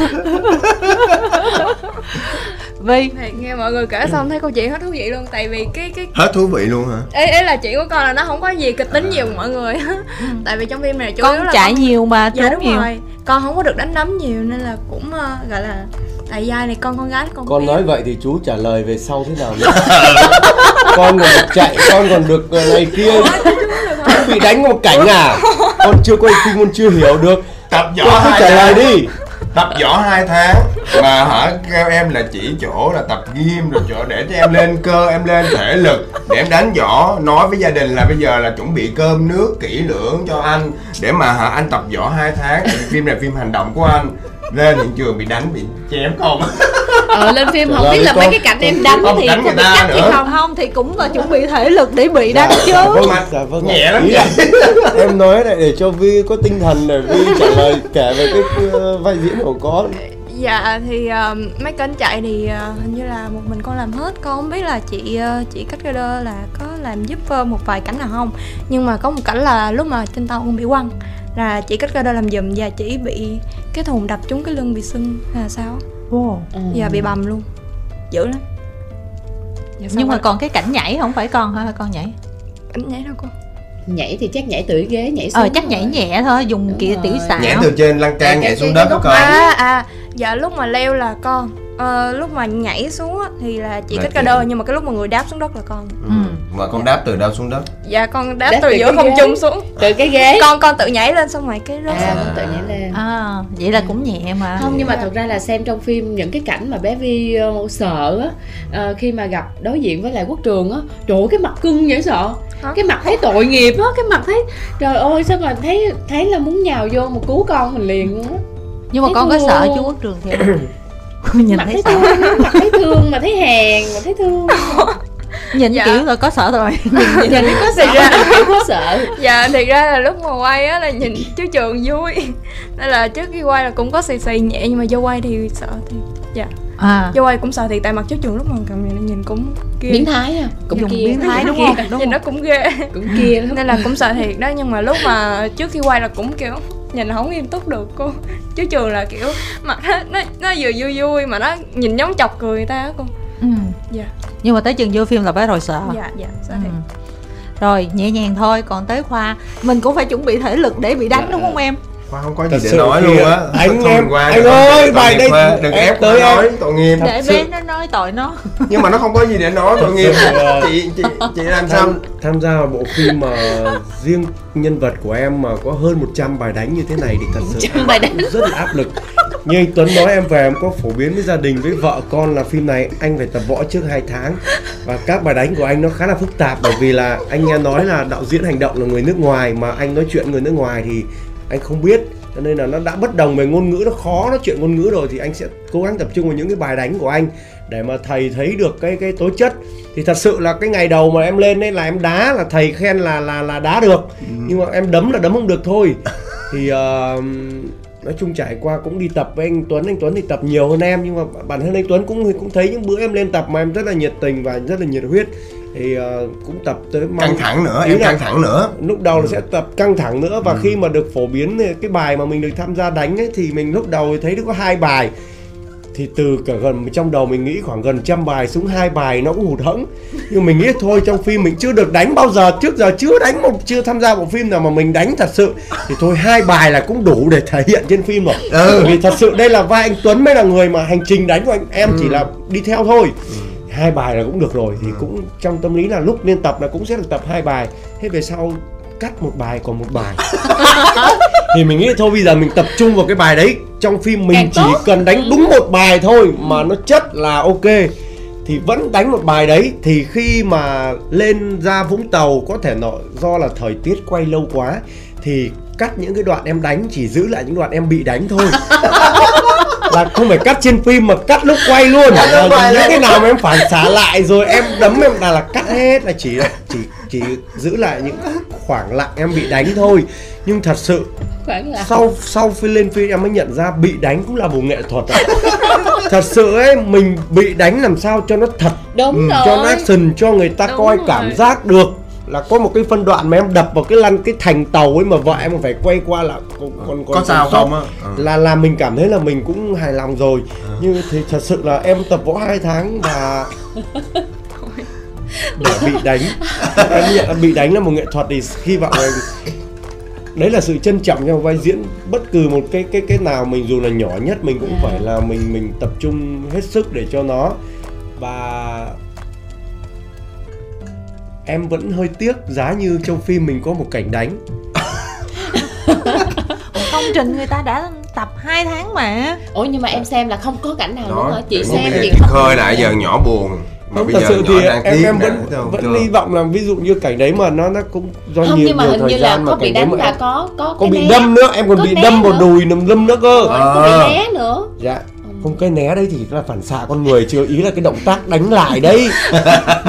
Vi Thì nghe mọi người kể xong thấy câu chuyện hết thú vị luôn tại vì cái cái hết thú vị luôn hả? Ý, ý là chuyện của con là nó không có gì kịch tính nhiều mọi người. Tại vì trong phim này chủ yếu con là chạy con... nhiều mà dạ đúng nhiều. rồi. Con không có được đánh đấm nhiều nên là cũng ờ, gọi là tại giai này con con gái con con nói vậy thì chú trả lời về sau thế nào nữa? Con còn được chạy con còn được ờ, này kia. Chú bị đánh một cảnh à? Con chưa quay phim con chưa hiểu được. Tập võ con cứ hai trả lời tháng. đi. Tập võ hai tháng. Mà hả kêu em là chỉ chỗ là tập gym rồi chỗ để cho em lên cơ em lên thể lực để em đánh võ. Nói với gia đình là bây giờ là chuẩn bị cơm nước kỹ lưỡng cho anh. Để mà hả anh tập võ hai tháng. Phim này phim hành động của anh lên hiện trường bị đánh bị chém không ờ, lên phim Trời không biết là mấy con- cái cảnh em đánh không thì đánh có người bị cắt hay nữa. không? Không thì cũng là chuẩn bị thể lực để bị đánh chứ. Vâng ạ. Dạ vâng nhẹ lắm là em nói lại để cho Vi có tinh thần để Vi trả lời kể về cái ờ, vai diễn của con. Dạ thì ờ, mấy kênh chạy thì ờ, hình như là một mình con làm hết. Con không biết là chị ờ, chị cách rider là có làm giúp ờ, một vài cảnh nào không nhưng mà có một cảnh là lúc mà trên tàu con bị quăng là chị cách rider làm giùm và chỉ bị cái thùng đập trúng cái lưng bị sưng là sao Wow. Ừ. và bị bầm luôn dữ lắm Dạ, nhưng mà rồi- còn cái cảnh nhảy không phải con hả con nhảy ảnh nhảy đâu con nhảy thì chắc nhảy từ cái ghế nhảy xuống ờ chắc nhảy rồi. nhẹ thôi dùng Đúng kia rồi. tiểu xảo nhảy từ trên lan can nhảy xuống đất đó góc con à à dạ lúc mà leo là con Ờ, lúc mà nhảy xuống á, thì là chị Là cách chị. rider nhưng mà cái lúc mà người đáp xuống đất là con ừ. Mà con đáp từ đâu xuống đất? Dạ con đáp, Đáp từ từ giữa không trung xuống. Từ cái ghế. Con con tự nhảy lên xong rồi cái rớt à con tự nhảy lên. À vậy là cũng nhẹ mà. Không nhưng mà thật ra là xem trong phim những cái cảnh mà bé Vi ờ, sợ á ờ, khi mà gặp đối diện với lại quốc trường á trời ơi, cái mặt cưng dễ sợ. Hả? cái mặt thấy tội nghiệp á cái mặt thấy trời ơi sao mà thấy thấy là muốn nhào vô một cứu con mình liền luôn á. Nhưng mà thấy con có thương. sợ chú quốc trường thì nhìn mặt thấy thấy thương mặt thấy thương mà thấy hèn mà thấy thương nhìn Dạ. kiểu là có sợ rồi. Nhìn nó có sợ thấy có sợ. Dạ thì ra là lúc mà quay á là nhìn chú trường vui. Nên là trước khi quay là cũng có xì xì nhẹ nhưng mà vô quay thì sợ thì dạ. À. Vô quay cũng sợ thì tại mặt chú trường lúc mà cầm này nhìn cũng kia biến thái à? Cũng dùng kia biến thái đúng không? Đúng nhìn nó cũng ghê. Cũng kia nên là cũng sợ thiệt đó nhưng mà lúc mà trước khi quay là cũng kiểu nhìn không nghiêm túc được cô. Chú trường là kiểu mặt nó nó, nó vừa vui vui mà nó nhìn giống chọc cười người ta á cô ừ. dạ. Nhưng mà tới chừng vô phim là phải rồi sợ. Dạ dạ sợ Ừ. thiệt rồi nhẹ nhàng thôi còn tới khoa mình cũng phải chuẩn bị thể lực để bị đánh đúng không em Khoa không có gì Thật để nói luôn á. anh Thôi em- qua anh ơi, bài đây- Khoa, đừng ép tới em. nói tội nghiệp. Để sự- bé nó nói tội nó. Nhưng mà nó không có gì để nói tội nghiệp. Chị chị chị làm sao? tham, gia vào bộ phim mà riêng nhân vật của em mà có hơn 100 bài đánh như thế này thì thật sự 100 bài đánh. rất là áp lực. Như anh Tuấn nói em về em có phổ biến với gia đình với vợ con là phim này anh phải tập võ trước 2 tháng. Và các bài đánh của anh nó khá là phức tạp bởi vì là anh nghe nói là đạo diễn hành động là người nước ngoài mà anh nói chuyện người nước ngoài thì anh không biết. Cho nên là nó đã bất đồng về ngôn ngữ nó khó nói chuyện ngôn ngữ rồi thì anh sẽ cố gắng tập trung vào những cái bài đánh của anh để mà thầy thấy được cái cái tố chất. Thì thật sự là cái ngày đầu mà em lên đấy là em đá là thầy khen là là là đá được. Nhưng mà em đấm là đấm không được thôi. Thì ờ, nói chung trải qua cũng đi tập với anh Tuấn anh Tuấn thì tập nhiều hơn em. Nhưng mà bản thân anh Tuấn cũng cũng thấy những bữa em lên tập mà em rất là nhiệt tình và rất là nhiệt huyết thì ờ, cũng tập tới mong- căng thẳng nữa Ý em căng thẳng nữa. lúc đầu là sẽ tập căng thẳng nữa và khi mà được phổ biến cái bài mà mình được tham gia đánh ấy, thì mình lúc đầu thấy nó có hai bài. Thì từ cả gần trong đầu mình nghĩ khoảng gần trăm bài xuống hai bài nó cũng hụt hẫng. Nhưng mình nghĩ thôi trong phim mình chưa được đánh bao giờ. Trước giờ chưa đánh một chưa tham gia bộ phim nào mà mình đánh thật sự. Thì thôi hai bài là cũng đủ để thể hiện trên phim rồi. Ừ. vì thật sự đây là vai anh Tuấn mới là người mà hành trình đánh của anh em chỉ là đi theo thôi hai bài là cũng được rồi thì cũng trong tâm lý là lúc lên tập là cũng sẽ được tập hai bài. Thế về sau cắt một bài còn một bài. Thì mình nghĩ thôi bây giờ mình tập trung vào cái bài đấy. Trong phim mình Càng chỉ tốt. cần đánh đúng một bài thôi mà nó chất là ok. Thì vẫn đánh một bài đấy. Thì khi mà lên ra Vũng Tàu có thể nó do là thời tiết quay lâu quá thì cắt những cái đoạn em đánh chỉ giữ lại những đoạn em bị đánh thôi là không phải cắt trên phim mà cắt lúc quay luôn. Những cái nào mà em phản xạ lại rồi em đấm em là, là cắt hết là chỉ chỉ chỉ giữ lại những khoảng lặng em bị đánh thôi. Nhưng thật sự sau sau khi lên phim em mới nhận ra bị đánh cũng là một nghệ thuật ạ. thật sự ấy mình bị đánh làm sao cho nó thật đúng ừ, rồi cho nó action cho người ta Đúng coi rồi. cảm giác được là có một cái phân đoạn mà em đập vào cái lăn cái thành tàu ấy mà vợ em phải quay qua là còn còn có sao không á? Ừ. là là mình cảm thấy là mình cũng hài lòng rồi. Nhưng thì thật sự là em tập võ 2 tháng và để bị đánh. Em nhận là bị đánh là một nghệ thuật thì hy vọng là đấy là sự trân trọng trong vai diễn. Bất cứ một cái cái cái nào mình dù là nhỏ nhất mình cũng Yeah. phải là mình mình tập trung hết sức để cho nó. Và em vẫn hơi tiếc giá như trong phim mình có một cảnh đánh. Công trình người ta đã tập 2 tháng mà. Ủa nhưng mà em xem là không có cảnh nào luôn hả? Chị xem không khơi lại giờ nhỏ buồn. Mà không bây thật giờ sự thì đang em em vẫn không? vẫn hy vọng là ví dụ như cảnh đấy mà nó nó cũng do không nhiều nhưng mà nhiều hình thời như là gian mà có bị cảnh đấy đánh mà là em có có có cái bị né. đâm nữa em còn bị đâm vào đùi nằm đâm nữa cơ. Có Ờ. bị né nữa. Dạ không cái né đấy thì là phản xạ con người chưa ý là cái động tác đánh lại đấy.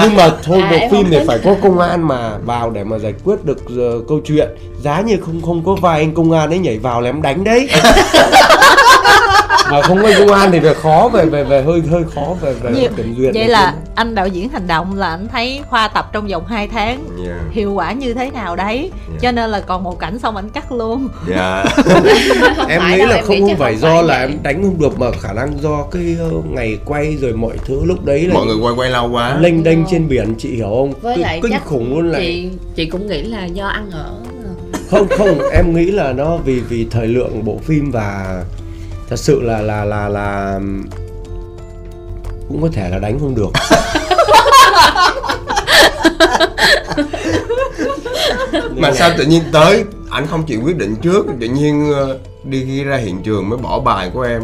Nhưng mà thôi À, phim này phải có công an mà vào để mà giải quyết được ờ, câu chuyện. Giá như không không có vài anh công an ấy nhảy vào là em đánh đấy mà không có công an thì về khó về về về hơi hơi khó về về Nhiều- kiểm duyệt vậy là kia. anh đạo diễn hành động là anh thấy khoa tập trong vòng 2 tháng Dạ. hiệu quả như thế nào đấy Dạ. cho nên là còn một cảnh xong anh cắt luôn dạ Không em nghĩ đâu, là em không nghĩ không phải do phải là vậy. em đánh không được mà khả năng do cái ờ, ngày quay rồi mọi thứ lúc đấy là mọi người quay quay lâu quá lênh đênh trên biển chị hiểu không với Kinh- lại kinh chắc khủng luôn lại chị chị cũng nghĩ là do ăn ở không không em nghĩ là nó vì vì thời lượng bộ phim và thật sự là là là là cũng có thể là đánh không được. Mà sao tự nhiên tới anh không chịu quyết định trước tự nhiên ờ, đi ra hiện trường mới bỏ bài của em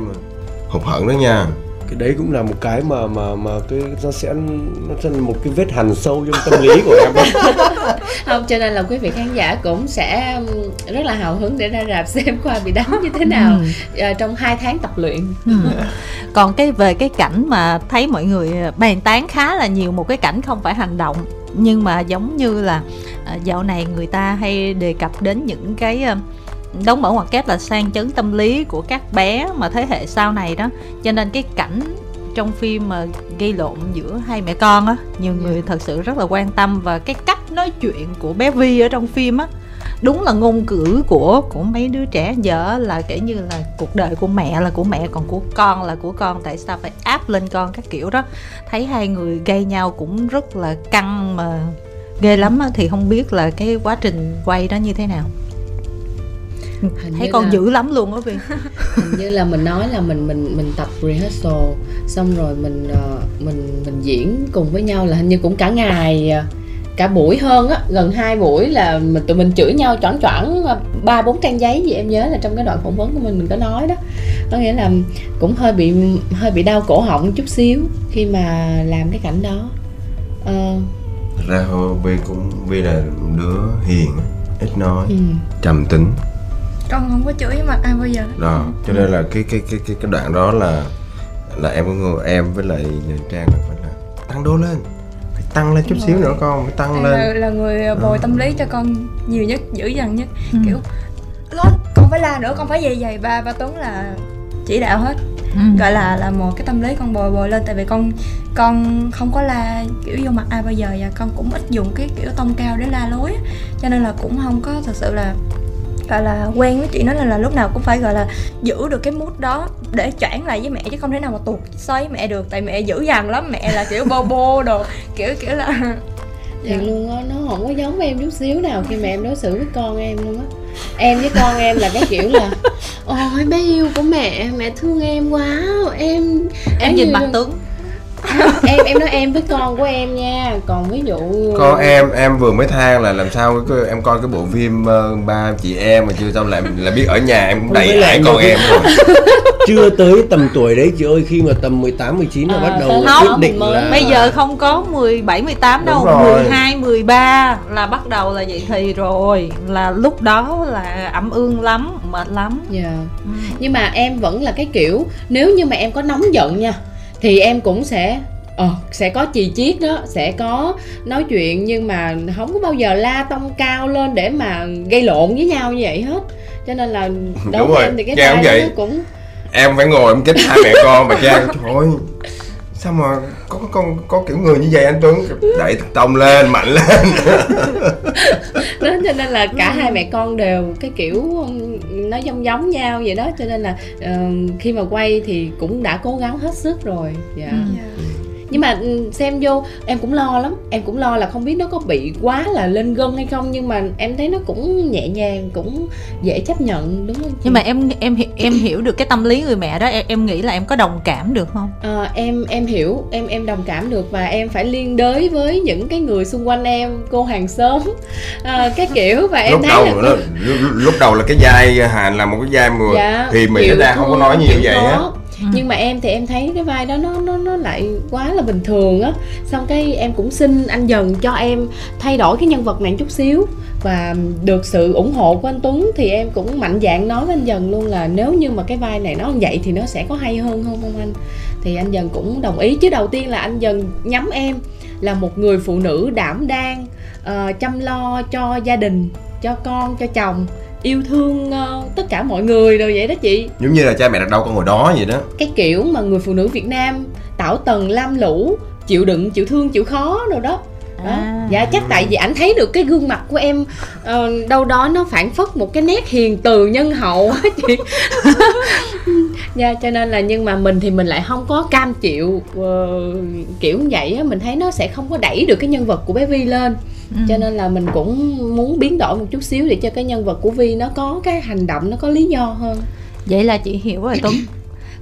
hụt hẫng đó nha cái đấy cũng là một cái mà mà mà cái nó sẽ nó sẽ là một cái vết hằn sâu trong tâm lý của em không cho nên là quý vị khán giả cũng sẽ rất là hào hứng để ra rạp xem khoa bị đánh như thế nào ờ, trong 2 tháng tập luyện. Ừ. còn cái về cái cảnh mà thấy mọi người bàn tán khá là nhiều một cái cảnh không phải hành động nhưng mà giống như là à, dạo này người ta hay đề cập đến những cái đóng mở ngoặc kép là sang chấn tâm lý của các bé mà thế hệ sau này đó. Cho nên cái cảnh trong phim mà gây lộn giữa hai mẹ con á nhiều người thật sự rất là quan tâm và cái cách nói chuyện của bé Vi ở trong phim á đúng là ngôn ngữ của của mấy đứa trẻ. Giờ là kể như là cuộc đời của mẹ là của mẹ còn của con là của con. Tại sao phải áp lên con các kiểu đó? Thấy hai người gây nhau cũng rất là căng mà ghê lắm á, thì không biết là cái quá trình quay đó như thế nào Hình thấy như con là- dữ lắm luôn á Vi hình như là mình nói là mình mình mình tập rehearsal xong rồi mình ờ, mình mình diễn cùng với nhau là hình như cũng cả ngày ờ, cả buổi hơn á gần hai buổi là mình tụi mình chửi nhau choảng choảng ờ, ba bốn trang giấy gì em nhớ là trong cái đoạn phỏng vấn của mình mình có nói đó. Có nghĩa là cũng hơi bị hơi bị đau cổ họng chút xíu khi mà làm cái cảnh đó. Ờ, Thật ra hồi Vi cũng Vi là đứa hiền ít nói ừ. trầm tính con không có chửi mặt ai bao giờ? Đó cho nên là cái cái cái cái cái đoạn đó là là em có em với lại trang là phải là tăng đô lên. Phải tăng lên chút xíu nữa con phải tăng Em lên. là, là người bồi tâm lý cho con nhiều nhất dữ dằn nhất Ừ. kiểu lên con phải la nữa con phải vậy vậy ba ba tuấn là chỉ đạo hết. Ừ. gọi là là một cái tâm lý con bồi bồi lên tại vì con con không có la kiểu vô mặt ai bao giờ và con cũng ít dùng cái kiểu tông cao để la lối cho nên là cũng không có thật sự là gọi là quen với chị nó nên là lúc nào cũng phải gọi là giữ được cái mood đó để choảng lại với mẹ chứ không thể nào mà tuột với mẹ được. Tại mẹ dữ dằn lắm mẹ là kiểu bô bô đồ kiểu kiểu là thiệt luôn á nó không có giống em chút xíu nào khi mà em đối xử với con em luôn á. Em với con em là cái kiểu là ôi bé yêu của mẹ mẹ thương em quá em em nhìn như- mặt tướng em em nói em với con của em nha còn ví dụ con em em vừa mới than là làm sao cái, em coi cái bộ phim ờ, ba chị em mà chưa xong lại là biết ở nhà em cũng đầy lại con em rồi chưa tới tầm tuổi đấy chị ơi khi mà tầm 18 19 là À, bắt đầu tới quyết định là bây giờ không có 17, 18 đâu Đúng rồi. 12, 13 là bắt đầu là vậy thì rồi là lúc đó là ẩm ương lắm mệt lắm Dạ. Ừ. nhưng mà em vẫn là cái kiểu nếu như mà em có nóng giận nha thì em cũng sẽ ờ sẽ có chì chiết đó sẽ có nói chuyện nhưng mà không có bao giờ la tông cao lên để mà gây lộn với nhau như vậy hết cho nên là đối Đúng với rồi, em thì cái vai đó vậy. cũng em phải ngồi em chích hai mẹ con mà cha ơi sao mà có có con có kiểu người như vậy anh Tuấn đẩy tông lên mạnh lên. Đó cho nên là cả hai mẹ con đều cái kiểu nó giống giống nhau vậy đó cho nên là ờ, khi mà quay thì cũng đã cố gắng hết sức rồi dạ. Ừ. nhưng mà ừ, xem vô em cũng lo lắm. Em cũng lo là không biết nó có bị quá là lên gân hay không nhưng mà em thấy nó cũng nhẹ nhàng cũng dễ chấp nhận đúng không chị? nhưng mà em em em hiểu được cái tâm lý người mẹ đó. Em, em nghĩ là em có đồng cảm được không? Ờ, em em hiểu. Em em đồng cảm được và em phải liên đới với những cái người xung quanh em cô hàng xóm Ờ, cái kiểu. Và em lúc thấy đầu là lúc, lúc đầu là cái vai Hàn là một cái vai mà dạ, thì mình chịu ra không có nói nhiều vậy á Ừ. nhưng mà em thì em thấy cái vai đó nó nó nó lại quá là bình thường á. Xong cái em cũng xin anh dần cho em thay đổi cái nhân vật này chút xíu. Và được sự ủng hộ của anh Tuấn thì em cũng mạnh dạn nói với anh dần luôn là nếu như mà cái vai này nó vậy thì nó sẽ có hay hơn không không anh? Thì anh dần cũng đồng ý. Chứ đầu tiên là anh dần nhắm em là một người phụ nữ đảm đang uh, chăm lo cho gia đình cho con cho chồng yêu thương ờ, tất cả mọi người rồi vậy đó chị giống như là cha mẹ đặt đâu con ngồi đó vậy đó cái kiểu mà người phụ nữ Việt Nam tảo tần lam lũ chịu đựng chịu thương chịu khó rồi đó đó. À. dạ chắc tại vì ảnh thấy được cái gương mặt của em ờ, đâu đó nó phản phất một cái nét hiền từ nhân hậu á chị dạ cho nên là nhưng mà mình thì mình lại không có cam chịu ờ, kiểu như vậy á mình thấy nó sẽ không có đẩy được cái nhân vật của bé Vi lên. Ừ. cho nên là mình cũng muốn biến đổi một chút xíu để cho cái nhân vật của Vi nó có cái hành động nó có lý do hơn. Vậy là chị hiểu rồi tuấn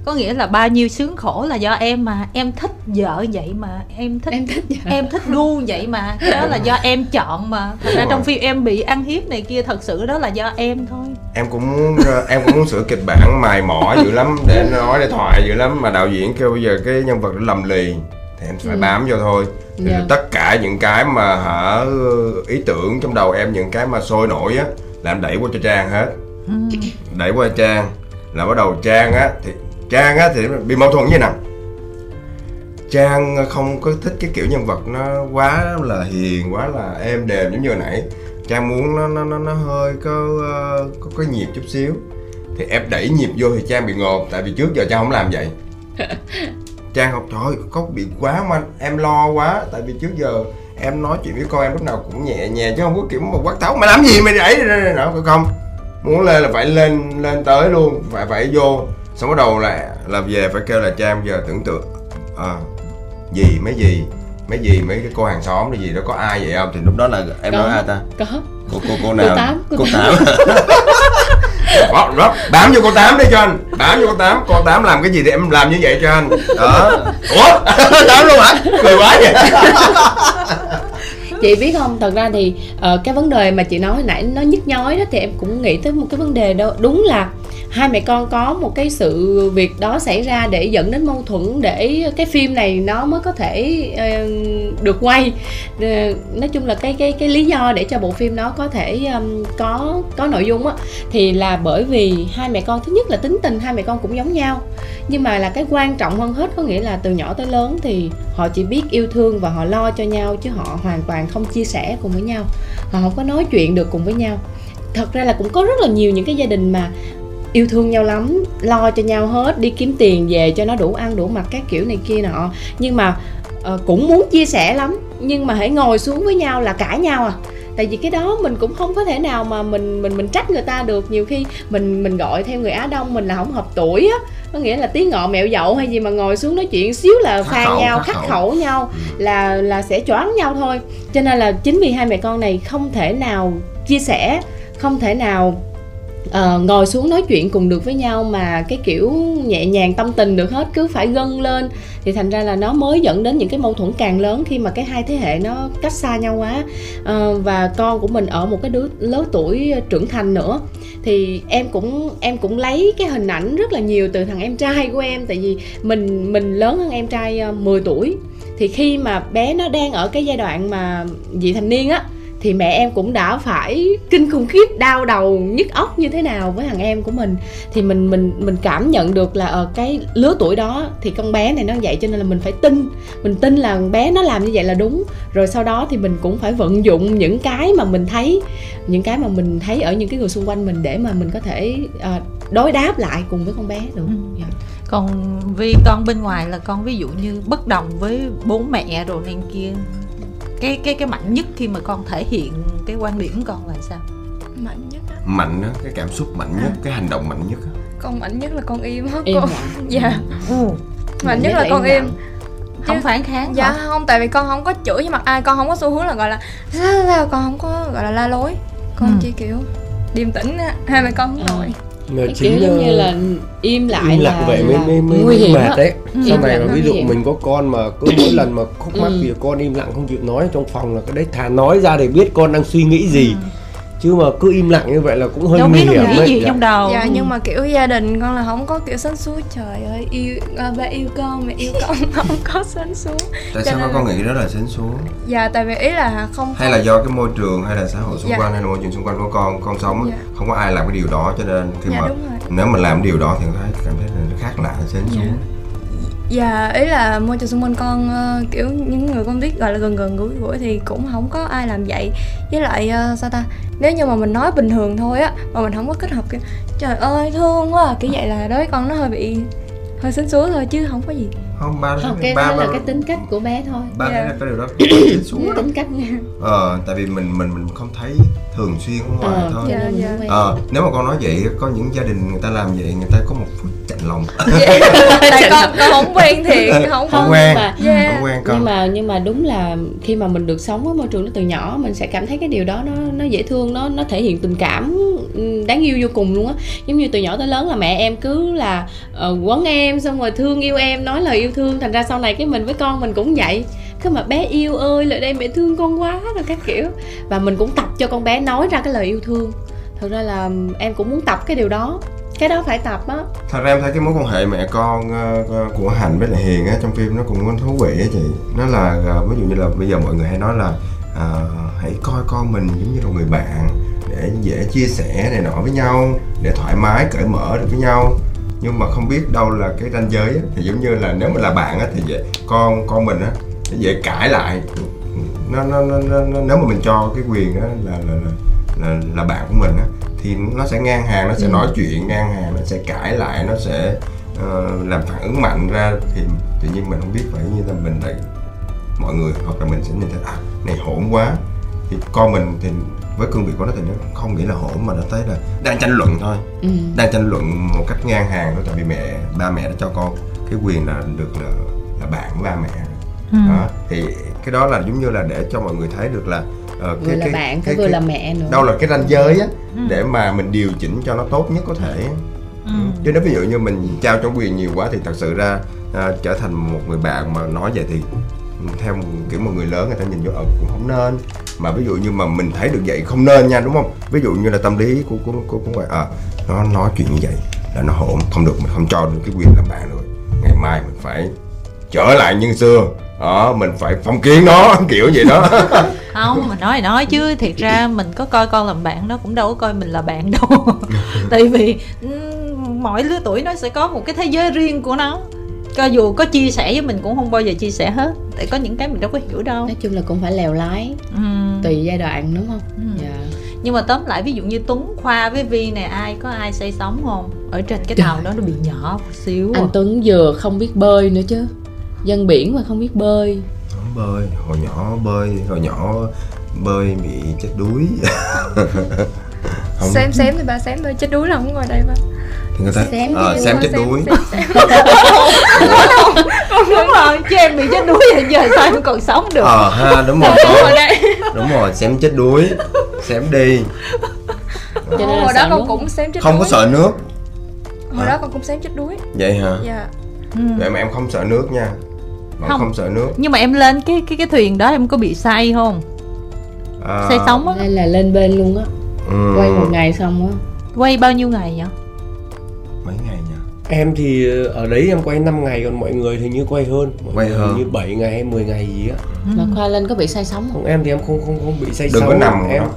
có nghĩa là bao nhiêu sướng khổ là do em mà em thích vợ vậy mà em thích em thích vậy em thích gu vậy mà cái đó là do em chọn mà. Thật ra trong phim em bị ăn hiếp này kia thật sự đó là do em thôi. Em cũng muốn ờ, em cũng muốn sửa kịch bản mài mỏ dữ lắm để nói để thoại dữ lắm mà đạo diễn kêu bây giờ cái nhân vật nó lầm lì thì em phải Ừ. bám vô thôi. Thì Dạ. tất cả những cái mà hả ý tưởng trong đầu em những cái mà sôi nổi á là em đẩy qua cho trang hết. Ừ. đẩy qua trang là bắt đầu trang á thì trang á thì bị mâu thuẫn như nào trang không có thích cái kiểu nhân vật nó quá là hiền quá là êm đềm giống như hồi nãy. Trang muốn nó nó nó, nó hơi có, ờ, có có nhịp chút xíu. Thì em đẩy nhịp vô thì trang bị ngộp tại vì trước giờ trang không làm vậy. Trang học trời có bị quá mà em lo quá tại vì trước giờ em nói chuyện với con em lúc nào cũng nhẹ nhàng chứ không có kiểu mà quát tháo mày làm gì mày đẩy nọ không muốn lên là phải lên lên tới luôn phải phải vô xong bắt đầu là là về phải kêu là trang giờ tưởng tượng à, gì mấy gì mấy gì mấy cái cô hàng xóm hay gì đó có ai vậy không? Thì lúc đó là em Có. nói ai ta? có. Cô cô cô nào? Tám, cô cô tám. Đó, đó, bám vô cô tám đi cho anh bám vô cô tám. Cô tám làm cái gì thì em làm như vậy cho anh. Đó. Ủa? Tám luôn hả? Cười quá vậy chị biết không? Thật ra thì uh, cái vấn đề mà chị nói hồi nãy nó nhức nhói đó thì em cũng nghĩ tới một cái vấn đề đó đúng là hai mẹ con có một cái sự việc đó xảy ra để dẫn đến mâu thuẫn để cái phim này nó mới có thể uh, được quay. Ờ, nói chung là cái cái cái lý do để cho bộ phim nó có thể um, có có nội dung á thì là bởi vì hai mẹ con thứ nhất là tính tình hai mẹ con cũng giống nhau. Nhưng mà là cái quan trọng hơn hết có nghĩa là từ nhỏ tới lớn thì họ chỉ biết yêu thương và họ lo cho nhau chứ họ hoàn toàn không chia sẻ cùng với nhau họ không có nói chuyện được cùng với nhau. Thật ra là cũng có rất là nhiều những cái gia đình mà yêu thương nhau lắm lo cho nhau hết đi kiếm tiền về cho nó đủ ăn đủ mặc các kiểu này kia nọ. Nhưng mà uh, cũng muốn chia sẻ lắm nhưng mà hãy ngồi xuống với nhau là cãi nhau à tại vì cái đó mình cũng không có thể nào mà mình mình mình trách người ta được. Nhiều khi mình mình gọi theo người á đông mình là không hợp tuổi á. Có nghĩa là tí ngọ mẹo dậu hay gì mà ngồi xuống nói chuyện xíu là pha khẩu, nhau khắc khắc khẩu. khẩu nhau là là sẽ choáng nhau thôi. Cho nên là chính vì hai mẹ con này không thể nào chia sẻ không thể nào uh, ngồi xuống nói chuyện cùng được với nhau mà cái kiểu nhẹ nhàng tâm tình được hết cứ phải gân lên. Thì thành ra là nó mới dẫn đến những cái mâu thuẫn càng lớn khi mà cái hai thế hệ nó cách xa nhau quá. Uh, và con của mình ở một cái đứa lớn tuổi trưởng thành nữa. Thì em cũng em cũng lấy cái hình ảnh rất là nhiều từ thằng em trai của em tại vì mình mình lớn hơn em trai ờ, 10 tuổi. Thì khi mà bé nó đang ở cái giai đoạn mà vị thành niên á thì mẹ em cũng đã phải kinh khủng khiếp đau đầu nhức óc như thế nào với thằng em của mình. Thì mình mình mình cảm nhận được là ở cái lứa tuổi đó thì con bé này nó vậy cho nên là mình phải tin. Mình tin là con bé nó làm như vậy là đúng. Rồi sau đó thì mình cũng phải vận dụng những cái mà mình thấy những cái mà mình thấy ở những cái người xung quanh mình để mà mình có thể uh, đối đáp lại cùng với con bé được Ừ. yeah còn vì con bên ngoài là con ví dụ như bất đồng với bố mẹ rồi này kia cái cái cái mạnh nhất khi mà con thể hiện cái quan điểm của con là sao mạnh nhất á mạnh á cái cảm xúc mạnh nhất cái hành động mạnh nhất á. con mạnh nhất là con im á con dạ ừ. mạnh nhất là con im lặng. không phản kháng dạ hả? không tại vì con không có chửi với mặt ai con không có xu hướng là gọi là la, con không có gọi là la lối con Ừ. chỉ kiểu điềm tĩnh á hai mẹ con hướng Ừ. mà cái kiểu như là im lại im là, lặng vậy mới là mới mới, nguy mới hiểm mệt đấy Ừ. sau này mà ví dụ mình có con mà cứ mỗi lần mà khúc mắc Ừ. thì con im lặng không chịu nói trong phòng là cái đấy thà nói ra để biết con đang suy nghĩ gì Ừ. chứ mà cứ im lặng như vậy là cũng hơi đâu nguy biết hiểm nghĩ đấy gì Dạ. trong đầu. Dạ nhưng mà kiểu gia đình con là không có kiểu sến súa trời ơi yêu à, ba yêu con mẹ yêu con không có sến súa tại Cho sao nên con nghĩ đó là sến súa dạ tại vì ý là không hay là do cái môi trường hay là xã hội xung Dạ. quanh hay là môi trường xung quanh của con con sống Dạ. không có ai làm cái điều đó cho nên khi dạ mà đúng rồi. nếu mà làm điều đó thì thấy cảm thấy là nó khác lạ sến súa Dạ ý là môi trường xung quanh con ờ, kiểu những người con biết gọi là gần gần gũi gũi thì cũng không có ai làm vậy. Với lại ờ, sao ta? Nếu như mà mình nói bình thường thôi á mà mình không có kết hợp kiểu trời ơi thương quá à", kiểu vậy là đối với con nó hơi bị hơi xính xúa thôi chứ không có gì. Không ba không cái ba đó là ba cái tính cách của bé thôi. Ba Dạ. thấy là cái điều đó súa đâu tính cách ờ tại vì mình mình mình không thấy thường xuyên ở ngoài ờ, thôi. Dạ, quen. ờ nếu mà con nói vậy có những gia đình người ta làm vậy người ta có một phút chạnh lòng. Tại con con không quen thiệt không không Không, quen. mà- Yeah. không quen con. Nhưng mà nhưng mà đúng là khi mà mình được sống với môi trường đó từ nhỏ mình sẽ cảm thấy cái điều đó nó nó dễ thương nó nó thể hiện tình cảm ừm, đáng yêu vô cùng luôn á. Giống như từ nhỏ tới lớn là mẹ em cứ là uh, quấn em xong rồi thương yêu em nói lời yêu thương. Thành ra sau này cái mình với con mình cũng vậy cứ mà bé yêu ơi lại đây mẹ thương con quá rồi các kiểu. Và mình cũng tập cho con bé nói ra cái lời yêu thương. Thật ra là em cũng muốn tập cái điều đó. Cái đó phải tập á. Thật ra em thấy cái mối quan hệ mẹ con ờ, ờ, của hạnh với lại hiền á trong phim nó cũng thú vị á chị. Nó là ờ, ví dụ như là bây giờ mọi người hay nói là ờ, hãy coi con mình giống như là người bạn để dễ chia sẻ này nọ với nhau để thoải mái cởi mở được với nhau. Nhưng mà không biết đâu là cái ranh giới á, thì giống như là nếu mà là bạn á thì vậy con con mình á nó dễ cãi lại. Nó, nó, nó, nó, nếu mà mình cho cái quyền á là là, là là là bạn của mình á thì nó sẽ ngang hàng nó sẽ Ừ. nói chuyện ngang hàng nó sẽ cãi lại nó sẽ ờ, làm phản ứng mạnh ra thì tự nhiên mình không biết phải như là mình lại mọi người hoặc là mình sẽ nhìn thấy à này hỗn quá. Thì con mình thì với cương vị của nó thì nó không nghĩ là hỗn mà nó thấy là đang tranh luận thôi. Ừ. đang tranh luận một cách ngang hàng thôi tại vì mẹ ba mẹ đã cho con cái quyền là được là, là bạn với ba mẹ Ừ. đó thì cái đó là giống như là để cho mọi người thấy được là ờ, vừa là bạn phải vừa là mẹ nữa. đâu là cái ranh giới á Ừ. để mà mình điều chỉnh cho nó tốt nhất có thể. Ừ. chứ nếu ví dụ như mình trao cho quyền nhiều quá thì thật sự ra à, trở thành một người bạn mà nói vậy thì theo kiểu một người lớn người ta nhìn vô ờ cũng không nên. Mà ví dụ như mà mình thấy được vậy không nên nha đúng không? Ví dụ như là tâm lý của của của, của ngoài à, nó nói chuyện như vậy là nó hỗn không được mình không cho được cái quyền làm bạn rồi. Ngày mai mình phải trở lại như xưa đó mình phải phong kiến nó kiểu vậy đó. Không mà nói thì nói chứ thiệt ra mình có coi con làm bạn nó cũng đâu có coi mình là bạn đâu. Tại vì mỗi lứa tuổi nó sẽ có một cái thế giới riêng của nó. Cho dù có chia sẻ với mình cũng không bao giờ chia sẻ hết. Tại có những cái mình đâu có hiểu đâu. Nói chung là cũng phải lèo lái Ừm. tùy giai đoạn đúng không? Ừ. dạ. Nhưng mà tóm lại ví dụ như tuấn khoa với vi này ai có ai say sóng không? Ở trên cái Trời. tàu đó nó bị nhỏ một xíu à. anh tuấn vừa không biết bơi nữa chứ dân biển mà không biết bơi. Không bơi. Hồi nhỏ bơi hồi nhỏ bơi bị chết đuối. Không. Xém xém thì ba xém thôi chết đuối là không ngồi đây ba thì người ta Xém ờ, thì xém Đúng chết rồi, đuối. xém, xém, xém. đúng rồi chứ em bị chết đuối hiện giờ sao em còn sống được? Ờ ha đúng rồi. Ngồi con đây. Đúng rồi xém chết đuối xém đi. Cho nên hồi đó con nước. cũng xém chết không có đuối. sợ nước. Hồi đó con cũng xém chết đuối. Vậy hả? Dạ. Ừ. vậy mà em không sợ nước nha vẫn Không. không, sợ nước. Nhưng mà em lên cái cái cái thuyền đó em có bị say không? À, say sóng á. Nên là lên bên luôn á. Ừ, Quay một ngày xong á. Quay bao nhiêu ngày vậy? Mấy ngày nhỉ? Em thì ờ, ở đấy em quay 5 ngày còn mọi người thì như quay hơn. Mọi Quay hơn. như 7 ngày hay 10 ngày gì á. Mà Khoa lên có bị say sóng không? Không em thì em không không không bị say đừng có sóng. nằm em đó.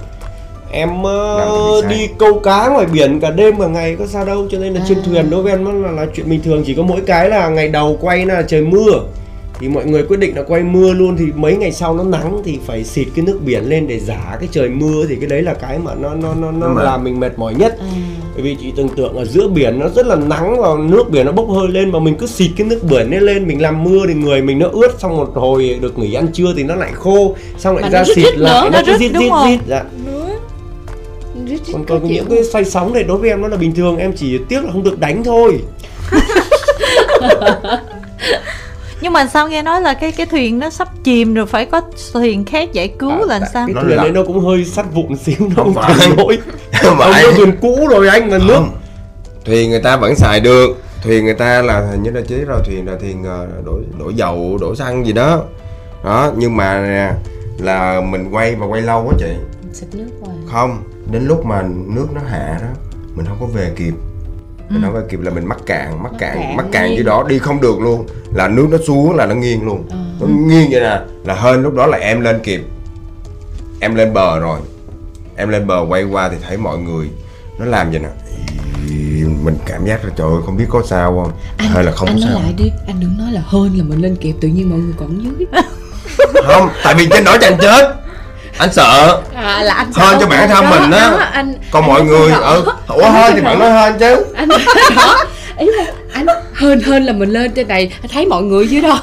em ờ, đi câu cá ngoài biển cả đêm cả ngày có sao đâu cho nên là trên À. thuyền đối với em nó là, là chuyện bình thường. Chỉ có mỗi cái là ngày đầu quay là trời mưa thì mọi người quyết định là quay mưa luôn. Thì mấy ngày sau nó nắng thì phải xịt cái nước biển lên để giả cái trời mưa thì cái đấy là cái mà nó nó nó nó mà- làm mình mệt mỏi nhất. À, bởi vì chị tưởng tượng ở giữa biển nó rất là nắng và nước biển nó bốc hơi lên mà mình cứ xịt cái nước biển lên lên. Mình làm mưa thì người mình nó ướt xong một hồi được nghỉ ăn trưa thì nó lại khô. Xong lại Mà ra xịt lại nữa, nó nó cứ rít rít rít. Dạ. còn còn những cái say sóng này đối với em nó là bình thường em chỉ tiếc là không được đánh thôi nhưng mà sao nghe nói là cái cái thuyền nó sắp chìm rồi phải có thuyền khác giải cứu À, là sao? cái Nó thuyền đấy nó cũng hơi sắt vụn xíu nó Không phải. mà ông có thuyền cũ rồi anh là nước. Thuyền người ta vẫn xài được. Thuyền người ta là hình như là chế rồi thuyền là thuyền ờ, đổ đổ dầu đổ xăng gì đó. Đó nhưng mà là mình quay và quay lâu quá chị. Xịt nước qua không đến lúc mà nước nó hạ đó mình không có về kịp mình Ừ. không về kịp là mình mắc cạn mắc Mắc cạn cạn. mắc cạn dưới đó đi không được luôn. Là nước nó xuống là nó nghiêng luôn. Ờ. nó nghiêng vậy nè là hên lúc đó là em lên kịp em lên bờ rồi. Em lên bờ quay qua thì thấy mọi người nó làm vậy nè. Mình cảm giác là trời ơi không biết có sao không? Anh, hay là không anh có nói sao? lại đi anh đừng nói là hơn là mình lên kịp tự nhiên mọi người còn dưới không tại vì trên đó chẳng chết anh sợ. À là anh Hơn sợ cho bản thân Đó, mình á. đó, anh còn anh mọi người ở ủa hơn thì bạn nói hơn chứ. anh đó. Ý là anh hơn hơn là mình lên trên này anh thấy mọi người dưới đó.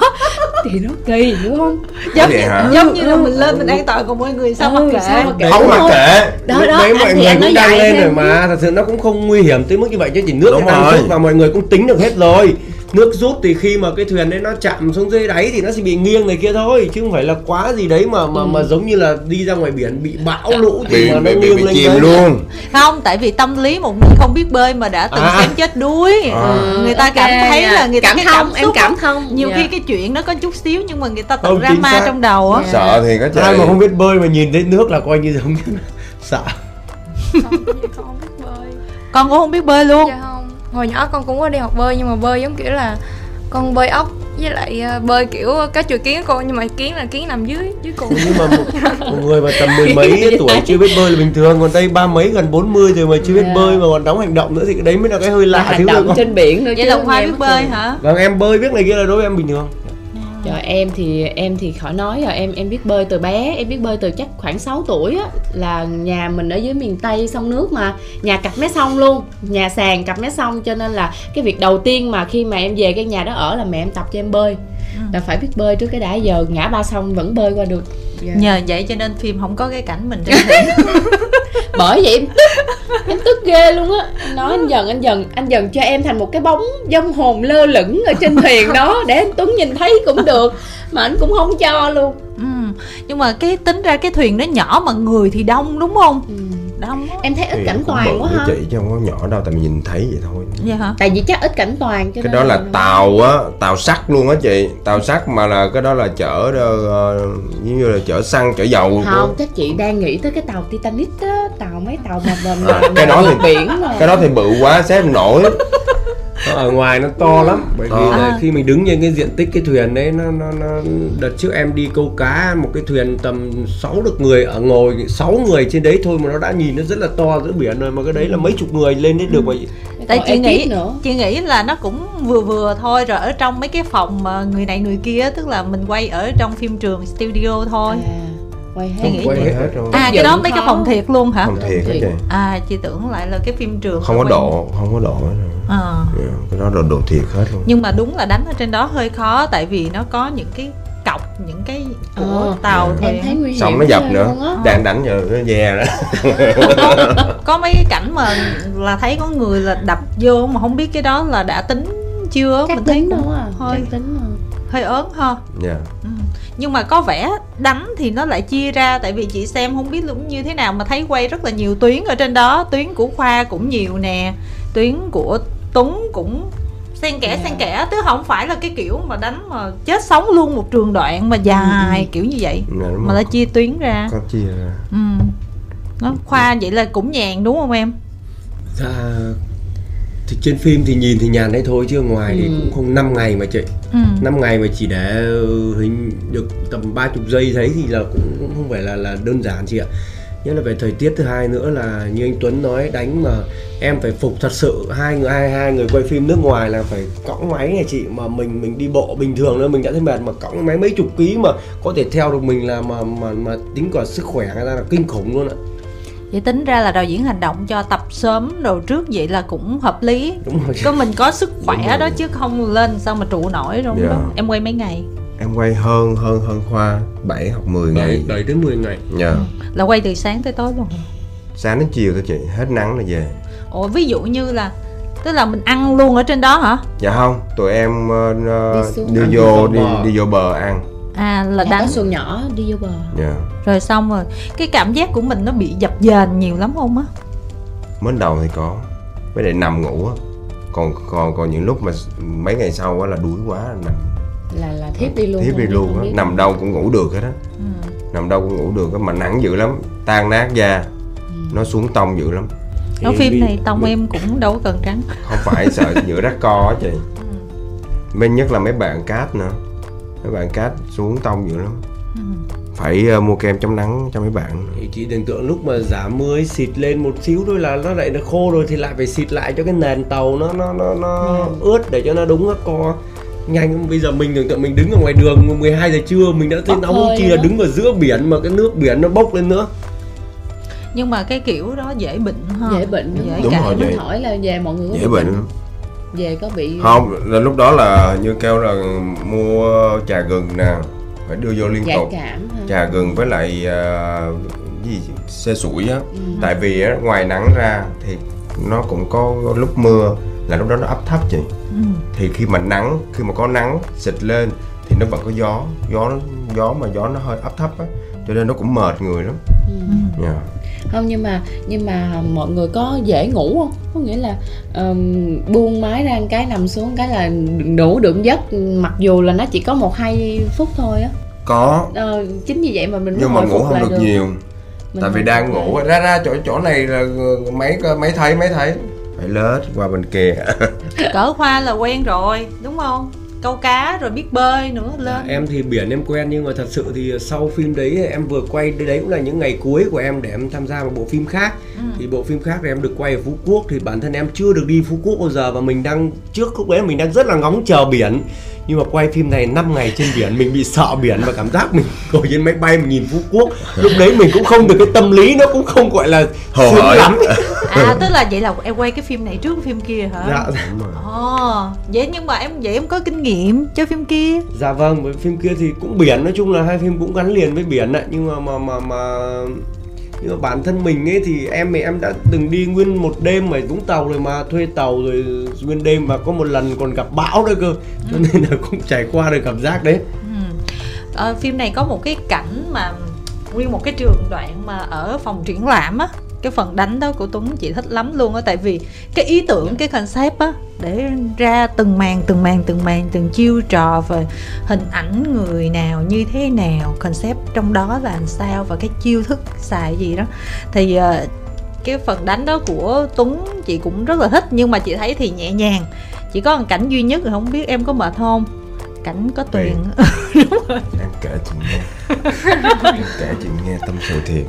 Thì nó kỳ đúng không? Giống như, hả? giống như là mình lên mình an toàn còn mọi người sao Ừ, mặc kệ? sao mà kệ. không mà kệ. đó đó anh mọi người cũng đang lên rồi mà thật sự nó cũng không nguy hiểm tới mức như vậy chứ chỉ nước đang rồi. rút và mọi người cũng tính được hết rồi nước rút thì khi mà cái thuyền đấy nó chạm xuống dưới đáy thì nó sẽ bị nghiêng này kia thôi chứ không phải là quá gì đấy mà mà mà giống như là đi ra ngoài biển bị bão lũ thì bị mà nó bị, bị, nghiêng bị lên chìm tới. luôn. Không tại vì tâm lý một người không biết bơi mà đã từng À. xem chết đuối. À. người ta Ok, cảm thấy là người ta cảm cái thông cảm em cảm thông. Nhiều Dạ. khi cái chuyện nó có chút xíu nhưng mà người ta tự drama xác. trong đầu á. Dạ. sợ thì có ai chạy. mà không biết bơi mà nhìn thấy nước là coi như giống như sợ. Không không biết bơi. Con cũng không biết bơi luôn. Dạ không hồi nhỏ con cũng có đi học bơi nhưng mà bơi giống kiểu là con bơi ốc với lại ờ, bơi kiểu cá chùa kiến của con nhưng mà kiến là kiến nằm dưới dưới cùng nhưng mà một, một người mà tầm mười mấy tuổi chưa biết bơi là bình thường còn đây ba mấy gần bốn mươi rồi mà chưa biết Dạ. bơi mà còn đóng hành động nữa thì cái đấy mới là cái hơi lạ hành thiếu động con trên biển nữa vậy chứ là hoa nghe biết bơi hả? Vâng em bơi biết này kia là đối với em bình thường Trời em thì em thì khỏi nói rồi em em biết bơi từ bé em biết bơi từ chắc khoảng 6 tuổi á là nhà mình ở dưới miền Tây sông nước mà. Nhà cặp mé sông luôn nhà sàn cặp mé sông cho nên là cái việc đầu tiên mà khi mà em về cái nhà đó ở là mẹ em tập cho em bơi. Là phải biết bơi trước cái đã giờ ngã ba sông vẫn bơi qua được. Dạ. nhờ vậy cho nên phim không có cái cảnh mình trên bởi vậy em tức em tức ghê luôn á nói anh dần anh dần anh dần cho em thành một cái bóng dông hồn lơ lửng ở trên thuyền đó để anh Tuấn nhìn thấy cũng được mà anh cũng không cho luôn ừ. nhưng mà cái tính ra cái thuyền nó nhỏ mà người thì đông đúng không ừ. Đông á em thấy ít cảnh toàn quá ha. chị chứ không có nhỏ đâu tại mình nhìn thấy vậy thôi. Vậy hả? Tại vì chắc ít cảnh toàn cho cái đó là tàu á tàu sắt luôn á chị. Tàu sắt mà là cái đó là chở uh, giống như là chở xăng chở dầu không chắc chị đang nghĩ tới cái tàu Titanic á tàu mấy tàu mà À, mà cái đó thì- biển mà cái đó thì bự quá xếp không nổi ở ngoài nó to lắm. Bởi vì là À. khi mình đứng trên cái diện tích cái thuyền đấy nó nó nó đợt trước em đi câu cá một cái thuyền tầm 6 được người ở ngồi 6 người trên đấy thôi mà nó đã nhìn nó rất là to giữa biển rồi mà cái đấy là mấy chục người lên đấy được mà. Tại Còn chị nghĩ nữa. chị nghĩ là nó cũng vừa vừa thôi rồi ở trong mấy cái phòng mà người này người kia tức là mình quay ở trong phim trường studio thôi. À, quay hết nghĩ quay vậy. hết rồi. À cái đó mấy cái phòng thiệt luôn hả? Không thiệt hết chị à chị tưởng lại là cái phim trường không có độ không có độ rồi. Ờ. Dạ, cái đó là độ thiệt hết luôn. Nhưng mà đúng là đánh ở trên đó hơi khó tại vì nó có những cái cọc những cái của Ờ, tàu dạ. thuyền em thấy nguy hiểm xong nó dập nữa. đang đánh rồi nó ve đó. Có mấy cái cảnh mà là thấy có người là đập vô mà không biết cái đó là đã tính chưa chắc mình thấy tính cũng đâu à hơi chắc tính mà hơi ớn ha. Dạ. Ừ. nhưng mà có vẻ đánh thì nó lại chia ra tại vì chị xem không biết cũng như thế nào mà thấy quay rất là nhiều tuyến ở trên đó. Tuyến của khoa cũng nhiều nè tuyến của tuấn cũng xen kẽ Dạ. xen kẽ chứ không phải là cái kiểu mà đánh mà chết sống luôn một trường đoạn mà dài kiểu như vậy Dạ, đúng mà lại chia tuyến ra. Có chia ra. Ừ. nó khoa vậy là cũng nhàn đúng không em? Dạ, thì trên phim thì nhìn thì nhàn đấy thôi chứ ngoài thì Ừ. cũng không 5 ngày mà chị ừ. 5 ngày mà chỉ để ừ, hình được tầm 30 giây thấy thì là cũng, cũng không phải là là đơn giản chị ạ nhất là về thời tiết thứ hai nữa là như anh Tuấn nói đánh mà em phải phục thật sự hai người hai hai người quay phim nước ngoài là phải cõng máy này chị mà mình mình đi bộ bình thường nữa mình đã thấy mệt mà cõng máy mấy chục ký mà có thể theo được mình là mà mà mà tính cả sức khỏe người ta là kinh khủng luôn ạ vậy tính ra là đạo diễn hành động cho tập sớm rồi trước vậy là cũng hợp lý. Đúng rồi. Có mình có sức Đúng khỏe rồi. đó chứ không lên sao mà trụ nổi đúng Dạ. không em quay mấy ngày? Em quay hơn hơn hơn khoa 7 hoặc 10 đợi, ngày. đợi đến 10 ngày. Dạ. Là quay từ sáng tới tối luôn hả? sáng đến chiều thôi chị hết nắng là về. Ồ ví dụ như là tức là mình ăn luôn ở trên đó hả? Dạ không tụi em ờ, Đi xuống đi vô đi đi vô bờ ăn à là đánh xuồng nhỏ đi vô bờ. Dạ. Rồi xong rồi. Cái cảm giác của mình nó bị dập dềnh nhiều lắm không á? Mới đầu thì có. Với lại nằm ngủ á. Còn còn còn những lúc mà mấy ngày sau á là đuối quá nằm. Là là thiếp đi luôn thiếp đi luôn á. nằm đâu cũng ngủ được hết á. Ừ. nằm đâu cũng ngủ được á mà nắng dữ lắm. Tan nát da. Nó xuống tông dữ lắm. Thì phim này tông em cũng đâu có cần trắng. Không phải sợ giữa rắc co á chị. Ừ. bên nhất là mấy bạn cát nữa mấy bạn cát xuống tông dữ lắm. Ừ. phải ờ, mua kem chống nắng cho mấy bạn. Thì chị tưởng tượng lúc mà giảm mưa xịt lên một xíu thôi là nó lại nó khô rồi thì lại phải xịt lại cho cái nền tàu nó nó nó nó ướt để cho nó đúng nó co. Nhanh bây giờ mình tưởng tượng mình đứng ở ngoài đường 12 giờ trưa mình đã thấy Bốc nóng chi là đứng ở giữa biển mà cái nước biển nó bốc lên nữa. Nhưng mà cái kiểu đó dễ bệnh ha dễ bệnh đúng, dễ Đúng cảm rồi, dễ- hỏi là về mọi người có dễ bệnh lắm về có bị không là lúc đó là như kêu là mua trà gừng nè phải đưa vô liên giải tục cảm trà gừng với lại cái gì xe sủi á Ừ. tại vì á, ngoài nắng ra thì nó cũng có lúc mưa là lúc đó nó ấp thấp chị ừ. thì khi mà nắng khi mà có nắng xịt lên thì nó vẫn có gió gió gió mà gió nó hơi ấp thấp á cho nên nó cũng mệt người lắm Ừ. Dạ. Không nhưng mà nhưng mà mọi người có dễ ngủ không? Có nghĩa là ờm, buông máy ra một cái nằm xuống cái là ngủ được giấc mặc dù là nó chỉ có một hai phút thôi á. Có. Ờ, chính vì vậy mà mình nhưng mà ngủ không lại được nhiều. Mình tại vì đang ngủ ra ra chỗ chỗ này là mấy mấy thấy mấy thấy. Phải lết qua bên kia. Cỡ khoa là quen rồi đúng không câu cá rồi biết bơi nữa Dạ, lên. em thì biển em quen nhưng mà thật sự thì sau phim đấy em vừa quay đấy cũng là những ngày cuối của em để em tham gia một bộ phim khác. Ừ. thì bộ phim khác thì em được quay ở Phú Quốc thì bản thân em chưa được đi Phú Quốc bao giờ và mình đang trước lúc đấy mình đang rất là ngóng chờ biển nhưng mà quay phim này 5 ngày trên biển mình bị sợ biển và cảm giác mình ngồi trên máy bay mình nhìn Phú Quốc. Lúc đấy mình cũng không được cái tâm lý nó cũng không gọi là Hồ hởi. lắm. À tức là vậy là em quay cái phim này trước phim kia hả? Dạ Đúng rồi. Ồ, vậy nhưng mà em vậy em có kinh nghiệm cho phim kia? Dạ vâng với phim kia thì cũng biển nói chung là hai phim cũng gắn liền với biển đấy nhưng mà mà mà mà nhưng mà bản thân mình ấy thì em thì em đã từng đi nguyên một đêm ở Vũng Tàu rồi mà thuê tàu rồi nguyên đêm và có một lần còn gặp bão nữa cơ. Cho nên là cũng trải qua được cảm giác đấy. Ừ. ờ, phim này có một cái cảnh mà nguyên một cái trường đoạn mà ở phòng triển lãm á cái phần đánh đó của Tuấn chị thích lắm luôn á tại vì cái ý tưởng cái concept á để ra từng màn từng màn từng màn từng chiêu trò về hình ảnh người nào như thế nào concept trong đó là làm sao và cái chiêu thức xài gì đó. Thì ờ, cái phần đánh đó của Tuấn chị cũng rất là thích nhưng mà chị thấy thì nhẹ nhàng. Chỉ có một cảnh duy nhất thì không biết em có mệt không cảnh có tuyền. Em kể chị nghe. Em kể chị nghe tâm sự thiệt.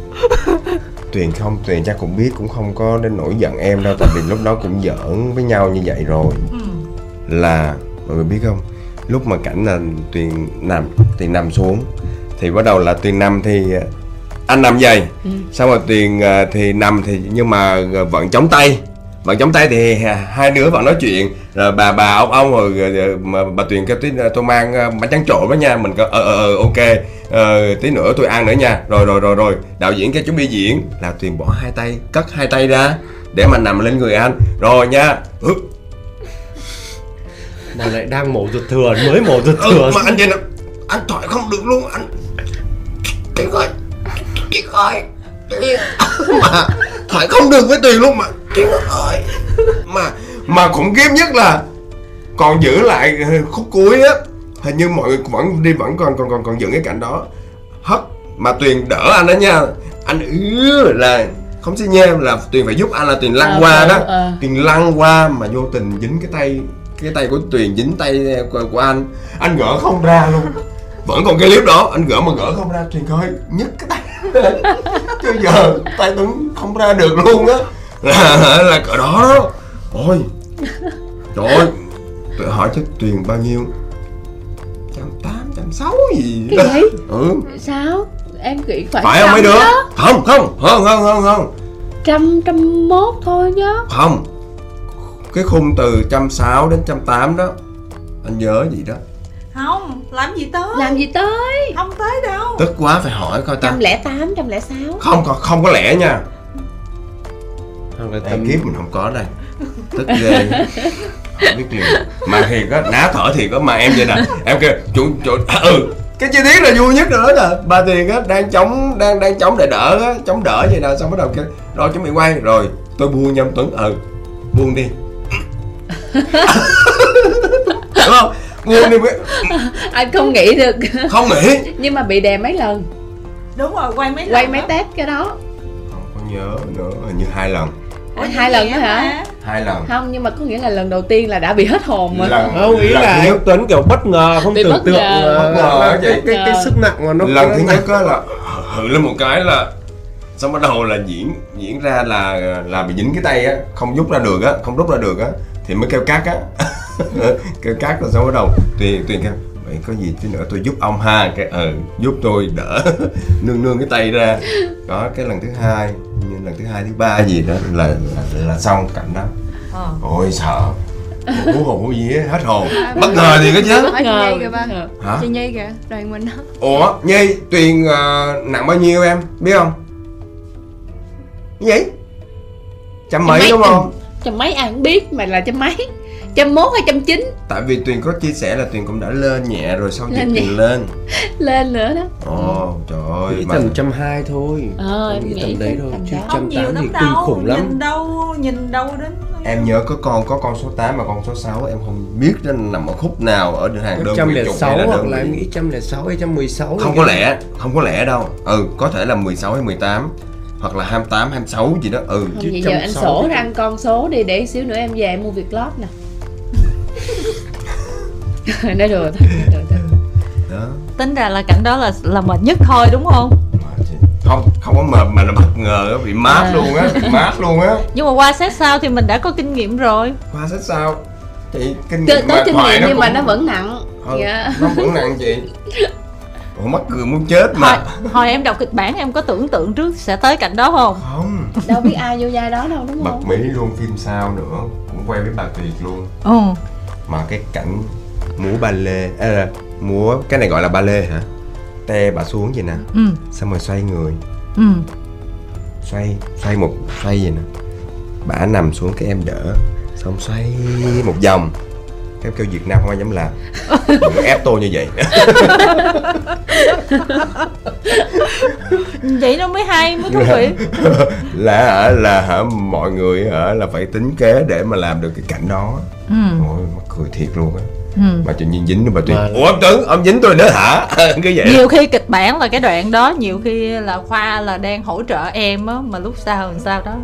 Tuyền không tuyền chắc cũng biết cũng không có đến nỗi giận em đâu tại vì lúc đó cũng giỡn với nhau như vậy rồi. Ừ. là mọi người biết không? Lúc mà cảnh là tuyền nằm tuyền nằm xuống thì bắt đầu là tuyền nằm thì ờ, anh nằm dày Ừ. xong rồi tuyền ờ, thì nằm thì nhưng mà ờ, vẫn chống tay bạn chống tay thì hai đứa bạn nói chuyện. Rồi bà bà ông ông rồi, rồi, rồi mà bà tuyền kêu tí tôi mang ờ, bánh tráng trộn với nha. Mình có ờ ờ ờ, ok. Ờ, tí nữa tôi ăn nữa nha. Rồi rồi rồi rồi đạo diễn cái chuẩn bị diễn. Là tuyền bỏ hai tay cất hai tay ra để mà nằm lên người anh. Rồi nha. Ừ, mà lại đang mổ ruột thừa mới mổ ruột ừ, thừa. mà anh vậy nè. Anh thoại không được luôn anh. Tuyền ơi Tuyền ơi Tuyền mà thoại không được với Tuyền luôn mà. Tuyền ơi mà mà khủng khiếp nhất là còn giữ lại khúc cuối á hình như mọi người vẫn đi vẫn còn còn còn còn dựng cái cảnh đó. Hất mà tuyền đỡ anh đó nha. Anh ứ là không xin nha là tuyền phải giúp anh là tuyền lăn Ờ, qua ờ, đó. ờ. tuyền lăn qua mà vô tình dính cái tay cái tay của tuyền dính tay của, của anh. Anh gỡ không ra luôn vẫn còn cái clip đó anh gỡ mà gỡ không ra tuyền coi nhức cái tay. Chứ giờ tay tuấn không ra được luôn á. Là là cỡ đó đó. Ôi. Trời ơi hỏi chứ tuyền bao nhiêu? Trăm tám trăm sáu gì Cái gì? ừ. Sao? Em nghĩ phải phải không mấy đứa? đó. không không không không không không. Trăm trăm mốt thôi chứ không. Cái khung từ trăm sáu đến trăm tám đó anh nhớ gì đó không làm gì tới? Làm gì tới? Không tới đâu. Tức quá phải hỏi coi ta. Trăm lẻ tám trăm lẻ sáu. Không có không có lẽ nha. Là Đây, tầm kiếp mình không có đây. Tức ghê. Không biết liền. Mà thiệt á ná thở thiệt á mà em vậy nè. Em kêu chủ chủ ừ. Cái chi tiết là vui nhất đó nè. Bà tiền á đang chống đang đang chống để đỡ á chống đỡ vậy nè xong bắt đầu kêu rồi chuẩn bị quay. Rồi tôi buông nhâm tuấn ừ. Buông đi. Đúng không buông đi anh không nghĩ được. Không nghĩ. Nhưng mà bị đè mấy lần. Đúng rồi quay mấy quay lần mấy đó. test cái đó. Không có nhớ nữa hình như hai lần. Ủa, hai lần đó vậy hả? mà. hai lần. Không nhưng mà có nghĩa là lần đầu tiên là đã bị hết hồn mà lần không ý lần là thứ anh Tuấn kiểu bất ngờ không tưởng bất tượng ngờ. Bất ngờ cái, cái, cái sức nặng mà nó lần nó thứ nhất á là hự lên một cái là xong bắt đầu là diễn diễn ra là là bị dính cái tay á không rút ra được á không rút ra được á thì mới kêu cắt á cắt rồi xong bắt đầu? Tuyền tuyền kêu vậy có gì tí nữa tôi giúp ông ha. Cái ờ giúp tôi đỡ nương nương cái tay ra. Đó cái lần thứ hai như lần thứ hai thứ ba gì đó là là, là xong cảnh đó. Ờ. ôi sợ. Hú hồn hú vía hết hồn. Bất ngờ thì có chứ? Bất Hỏi chị ngờ Nhi kìa ba. hả? Chị nhi kìa đoàn mình đó. Ủa, Nhi, Tuyền ờ, nặng bao nhiêu em, biết không? Cái gì? Trăm mấy đúng không? trăm mấy ai cũng biết mà là trăm mấy trăm mốt hay trăm chín? Tại vì Tuyền có chia sẻ là Tuyền cũng đã lên nhẹ rồi sau dịch Lên nhẹ. Tuyền lên. Lên nữa đó. Ồ, trời ơi nghĩ mà- tầm trăm hai thôi. Ờ, nghĩ tầm đấy thôi chứ trăm tám thì kinh khủng lắm. nhìn đâu nhìn đâu đến Em nhớ có con có con số 8 mà con số 6 em không biết nó nằm ở khúc nào ở hàng đơn trăm vị chục hay sáu là hoặc đơn là em vị. nghĩ trăm lẻ sáu hay trăm mười sáu Không có lẽ, không có lẽ đâu. Ừ, có thể là 16 hay 18 Hoặc là 28, 26 gì đó. Ừ. Không chứ vậy trăm giờ anh sổ ra ăn con số đi để xíu nữa em về em mua việc lót nè nói đùa thôi nói đùa thôi. Đó. Tính ra là cảnh đó là là mệt nhất thôi đúng không? Không không có mệt mà là bất ngờ á, bị mát À. luôn á bị mát luôn á. Nhưng mà qua xét sau thì mình đã có kinh nghiệm rồi. Qua sách sao? Chị kinh nghiệm tới kinh nghiệm nhưng mà nó vẫn nặng. Ừ, dạ. nó vẫn nặng chị. Ủa mắc cười muốn chết hồi, mà hồi em đọc kịch bản em có tưởng tượng trước sẽ tới cảnh đó không? Không. Đâu biết ai vô vai đó đâu đúng bật không? mí luôn phim sao nữa. Cũng quay với bà tuyệt luôn. Ừ mà cái cảnh múa ba lê à, múa cái này gọi là ba lê hả? Te bà xuống vậy nè. Ừ. Xong rồi xoay người. Ừ. Xoay xoay một xoay vậy nè. Bà nằm xuống cái em đỡ xong xoay một vòng em kêu Việt Nam không ai dám làm. Đừng ép tôi như vậy. Vậy nó mới hay mới thú vị. Là hả? Là hả? Mọi người hả? Là phải tính kế để mà làm được cái cảnh đó. Ừ. Ôi mắc cười thiệt luôn á. Ừ. Mà tự nhiên dính bà tuyệt Mà- ủa ông Tuấn ông dính tôi nữa hả? Cứ vậy. Nhiều khi kịch bản là cái đoạn đó nhiều khi là khoa là đang hỗ trợ em á mà lúc sau làm sao đó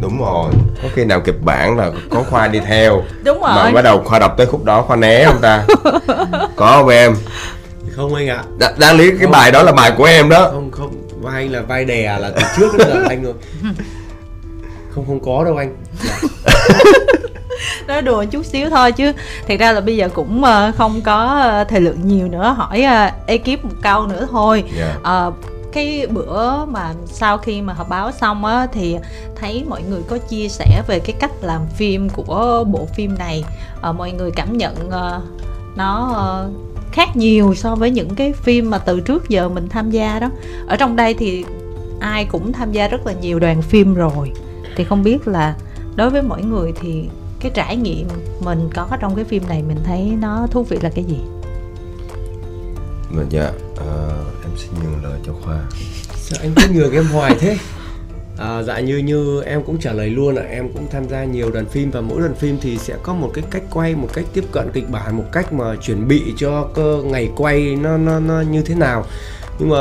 đúng rồi. Có khi nào kịch bản là có khoa đi theo đúng mà rồi. bắt đầu khoa đọc tới khúc đó khoa né không ta. Có không em? Không anh ạ. Đ- đáng lý cái bài đó là bài của em đó. Không không. Vai là vai đè là từ trước đến giờ anh rồi. Không không có đâu anh. Nói đùa chút xíu thôi chứ. Thiệt ra là bây giờ cũng ờ, không có ờ, thời lượng nhiều nữa. Hỏi ờ, ekip một câu nữa thôi. Dạ. Ờ, cái bữa mà sau khi mà họp báo xong á thì thấy mọi người có chia sẻ về cái cách làm phim của bộ phim này. À, mọi người cảm nhận uh, nó uh, khác nhiều so với những cái phim mà từ trước giờ mình tham gia đó. Ở trong đây thì ai cũng tham gia rất là nhiều đoàn phim rồi. Thì không biết là đối với mỗi người thì cái trải nghiệm mình có trong cái phim này mình thấy nó thú vị là cái gì? Dạ uh, xin nhường lời cho khoa. Sao anh cứ nhường em hoài thế. À, dạ như như em cũng trả lời luôn là em cũng tham gia nhiều đoàn phim và mỗi đoàn phim thì sẽ có một cái cách quay một cách tiếp cận kịch bản một cách mà chuẩn bị cho cơ ngày quay nó nó nó như thế nào. Nhưng mà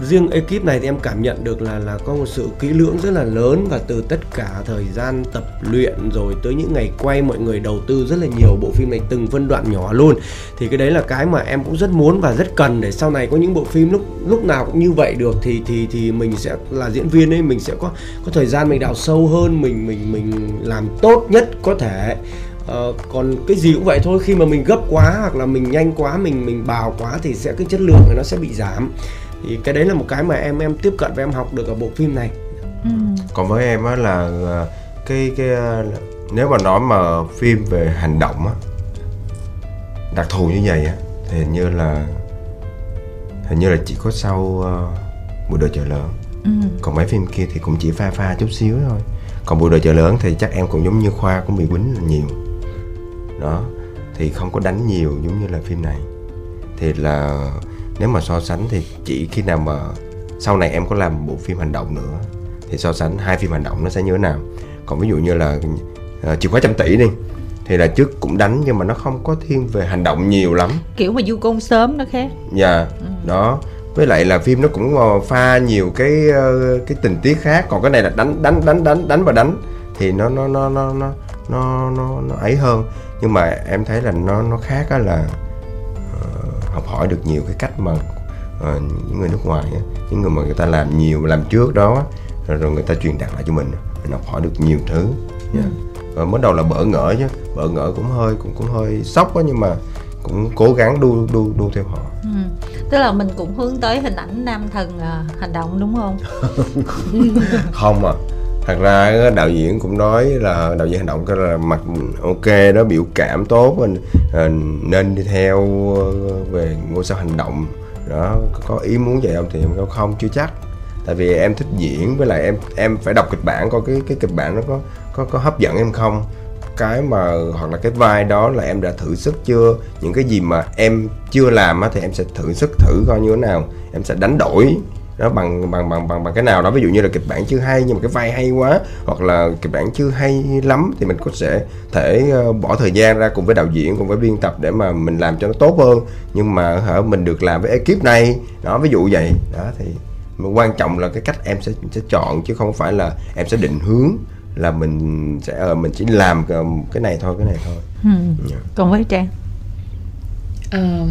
riêng ekip này thì em cảm nhận được là là có một sự kỹ lưỡng rất là lớn và từ tất cả thời gian tập luyện rồi tới những ngày quay mọi người đầu tư rất là nhiều bộ phim này từng phân đoạn nhỏ luôn. Thì cái đấy là cái mà em cũng rất muốn và rất cần để sau này có những bộ phim lúc lúc nào cũng như vậy được thì thì thì mình sẽ là diễn viên ấy mình sẽ có có thời gian mình đào sâu hơn mình mình mình làm tốt nhất có thể. Uh, còn cái gì cũng vậy thôi khi mà mình gấp quá hoặc là mình nhanh quá mình mình bào quá thì sẽ cái chất lượng của nó sẽ bị giảm thì cái đấy là một cái mà em em tiếp cận và em học được ở bộ phim này. Ừ. còn với em á là cái cái ờ, nếu mà nói mà phim về hành động á đặc thù như vậy á thì hình như là hình như là chỉ có sau uh, buổi đời chợ lớn. Ừ. còn mấy phim kia thì cũng chỉ pha pha chút xíu thôi. Còn buổi đời chợ lớn thì chắc em cũng giống như khoa cũng bị quýnh là nhiều. Đó thì không có đánh nhiều giống như là phim này. Thì là nếu mà so sánh thì chỉ khi nào mà sau này em có làm bộ phim hành động nữa thì so sánh hai phim hành động nó sẽ như thế nào? Còn ví dụ như là uh, chìa khóa trăm tỷ đi thì là trước cũng đánh nhưng mà nó không có thiên về hành động nhiều lắm. Kiểu mà du côn sớm nó khác. Dạ ừ. đó. Với lại là phim nó cũng ờ, pha nhiều cái ờ, cái tình tiết khác. Còn cái này là đánh đánh đánh đánh đánh và đánh thì nó nó nó nó nó nó nó, nó ấy hơn. Nhưng mà em thấy là nó nó khác á là học hỏi được nhiều cái cách mà uh, những người nước ngoài những người mà người ta làm nhiều làm trước đó rồi, rồi người ta truyền đạt lại cho mình mình học hỏi được nhiều thứ. Yeah. và mới đầu là bỡ ngỡ chứ bỡ ngỡ cũng hơi cũng cũng hơi sốc á nhưng mà cũng cố gắng đu đu đu theo họ. Ừ. tức là mình cũng hướng tới hình ảnh nam thần uh, hành động đúng không? Không à thật ra đạo diễn cũng nói là đạo diễn hành động cái là mặt ok đó, biểu cảm tốt ờ, nên đi theo ờ, về ngôi sao hành động. Đó, có ý muốn vậy không thì em không không, chưa chắc. Tại vì em thích diễn, với lại em em phải đọc kịch bản coi cái cái kịch bản nó có có có hấp dẫn em không. Cái mà, hoặc là cái vai đó là em đã thử sức chưa? Những cái gì mà em chưa làm á thì em sẽ thử sức thử coi như thế nào. Em sẽ đánh đổi nó bằng bằng bằng bằng bằng cái nào đó ví dụ như là kịch bản chưa hay nhưng mà cái vai hay quá hoặc là kịch bản chưa hay lắm thì mình có sẽ thể ờ, bỏ thời gian ra cùng với đạo diễn cùng với biên tập để mà mình làm cho nó tốt hơn nhưng mà hả mình được làm với ekip này đó ví dụ vậy đó thì quan trọng là cái cách em sẽ sẽ chọn chứ không phải là em sẽ định hướng là mình sẽ ờ mình chỉ làm cái này thôi cái này thôi ừ. yeah. Dạ. còn với trang uh,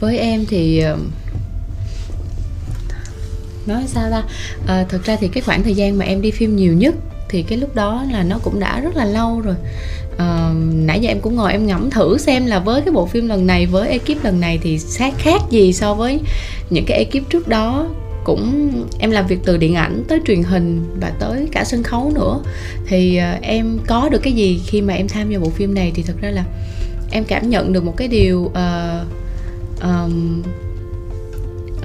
với em thì uh nói sao ta? À, thật ra thì cái khoảng thời gian mà em đi phim nhiều nhất thì cái lúc đó là nó cũng đã rất là lâu rồi. À, nãy giờ em cũng ngồi em ngẫm thử xem là với cái bộ phim lần này với ekip lần này thì khác khác gì so với những cái ekip trước đó. Cũng em làm việc từ điện ảnh tới truyền hình và tới cả sân khấu nữa. Thì uh, em có được cái gì khi mà em tham gia bộ phim này thì thật ra là em cảm nhận được một cái điều uh, um,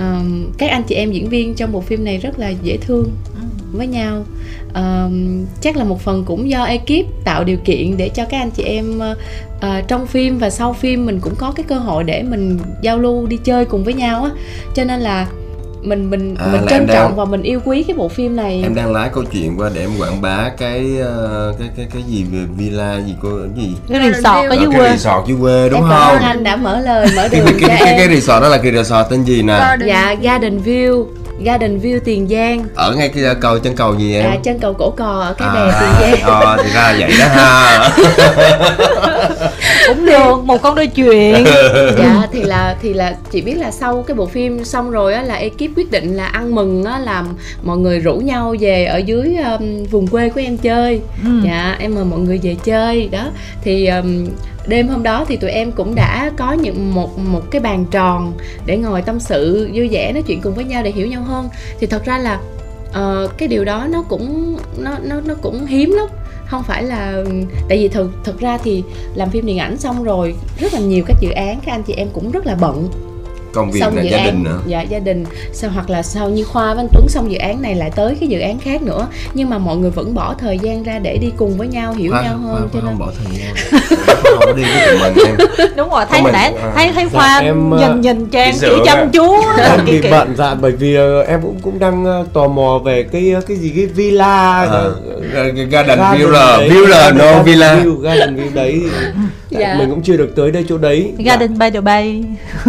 um, các anh chị em diễn viên trong bộ phim này rất là dễ thương ừ. với nhau um, chắc là một phần cũng do ekip tạo điều kiện để cho các anh chị em uh, trong phim và sau phim mình cũng có cái cơ hội để mình giao lưu đi chơi cùng với nhau á cho nên là mình mình à, mình trân trọng và mình yêu quý cái bộ phim này. Em đang lái câu chuyện qua để em quảng bá cái uh, cái cái cái gì về villa gì cô cái gì? Cái resort ở dưới quê. cái resort dưới quê đúng em không? anh đã mở lời mở đường cái, cái, cái, cái, cái resort đó là cái resort tên gì nè? Dạ Garden View Garden View Tiền Giang. Ở ngay cái cầu chân cầu gì em? À chân cầu cổ cò ở cái à, bè Tiền Giang. à, thì ra vậy đó ha. Cũng được một con đôi chuyện. Dạ thì là thì là chỉ biết là sau cái bộ phim xong rồi á là ekip quyết định là ăn mừng á là mọi người rủ nhau về ở dưới um, vùng quê của em chơi. Ừ. dạ em mời mọi người về chơi đó. Thì um, đêm hôm đó thì tụi em cũng đã có những một một cái bàn tròn để ngồi tâm sự vui vẻ nói chuyện cùng với nhau để hiểu nhau hơn. Thì thật ra là uh, cái điều đó nó cũng nó nó nó cũng hiếm lắm. Không phải là tại vì thực thực ra thì làm phim điện ảnh xong rồi rất là nhiều các dự án các anh chị em cũng rất là bận công việc xong là dự gia án, đình nữa. Dạ gia đình. Sau hoặc là sau như khoa với anh tuấn xong dự án này lại tới cái dự án khác nữa. Nhưng mà mọi người vẫn bỏ thời gian ra để đi cùng với nhau hiểu khoa, nhau hơn khoa, cho nên không bỏ thời gian. Không đi với tụi mình em. Đúng rồi thấy nãy à. thấy thấy khoa dạ, em, nhìn à, nhìn trang chỉ chăm chú em bị bận dạ bởi vì uh, em cũng cũng đang uh, tò mò về cái uh, cái gì cái villa à, garden villa villa no villa. Garden view đấy dạ. mình cũng chưa được tới đây chỗ đấy. Garden by the bay.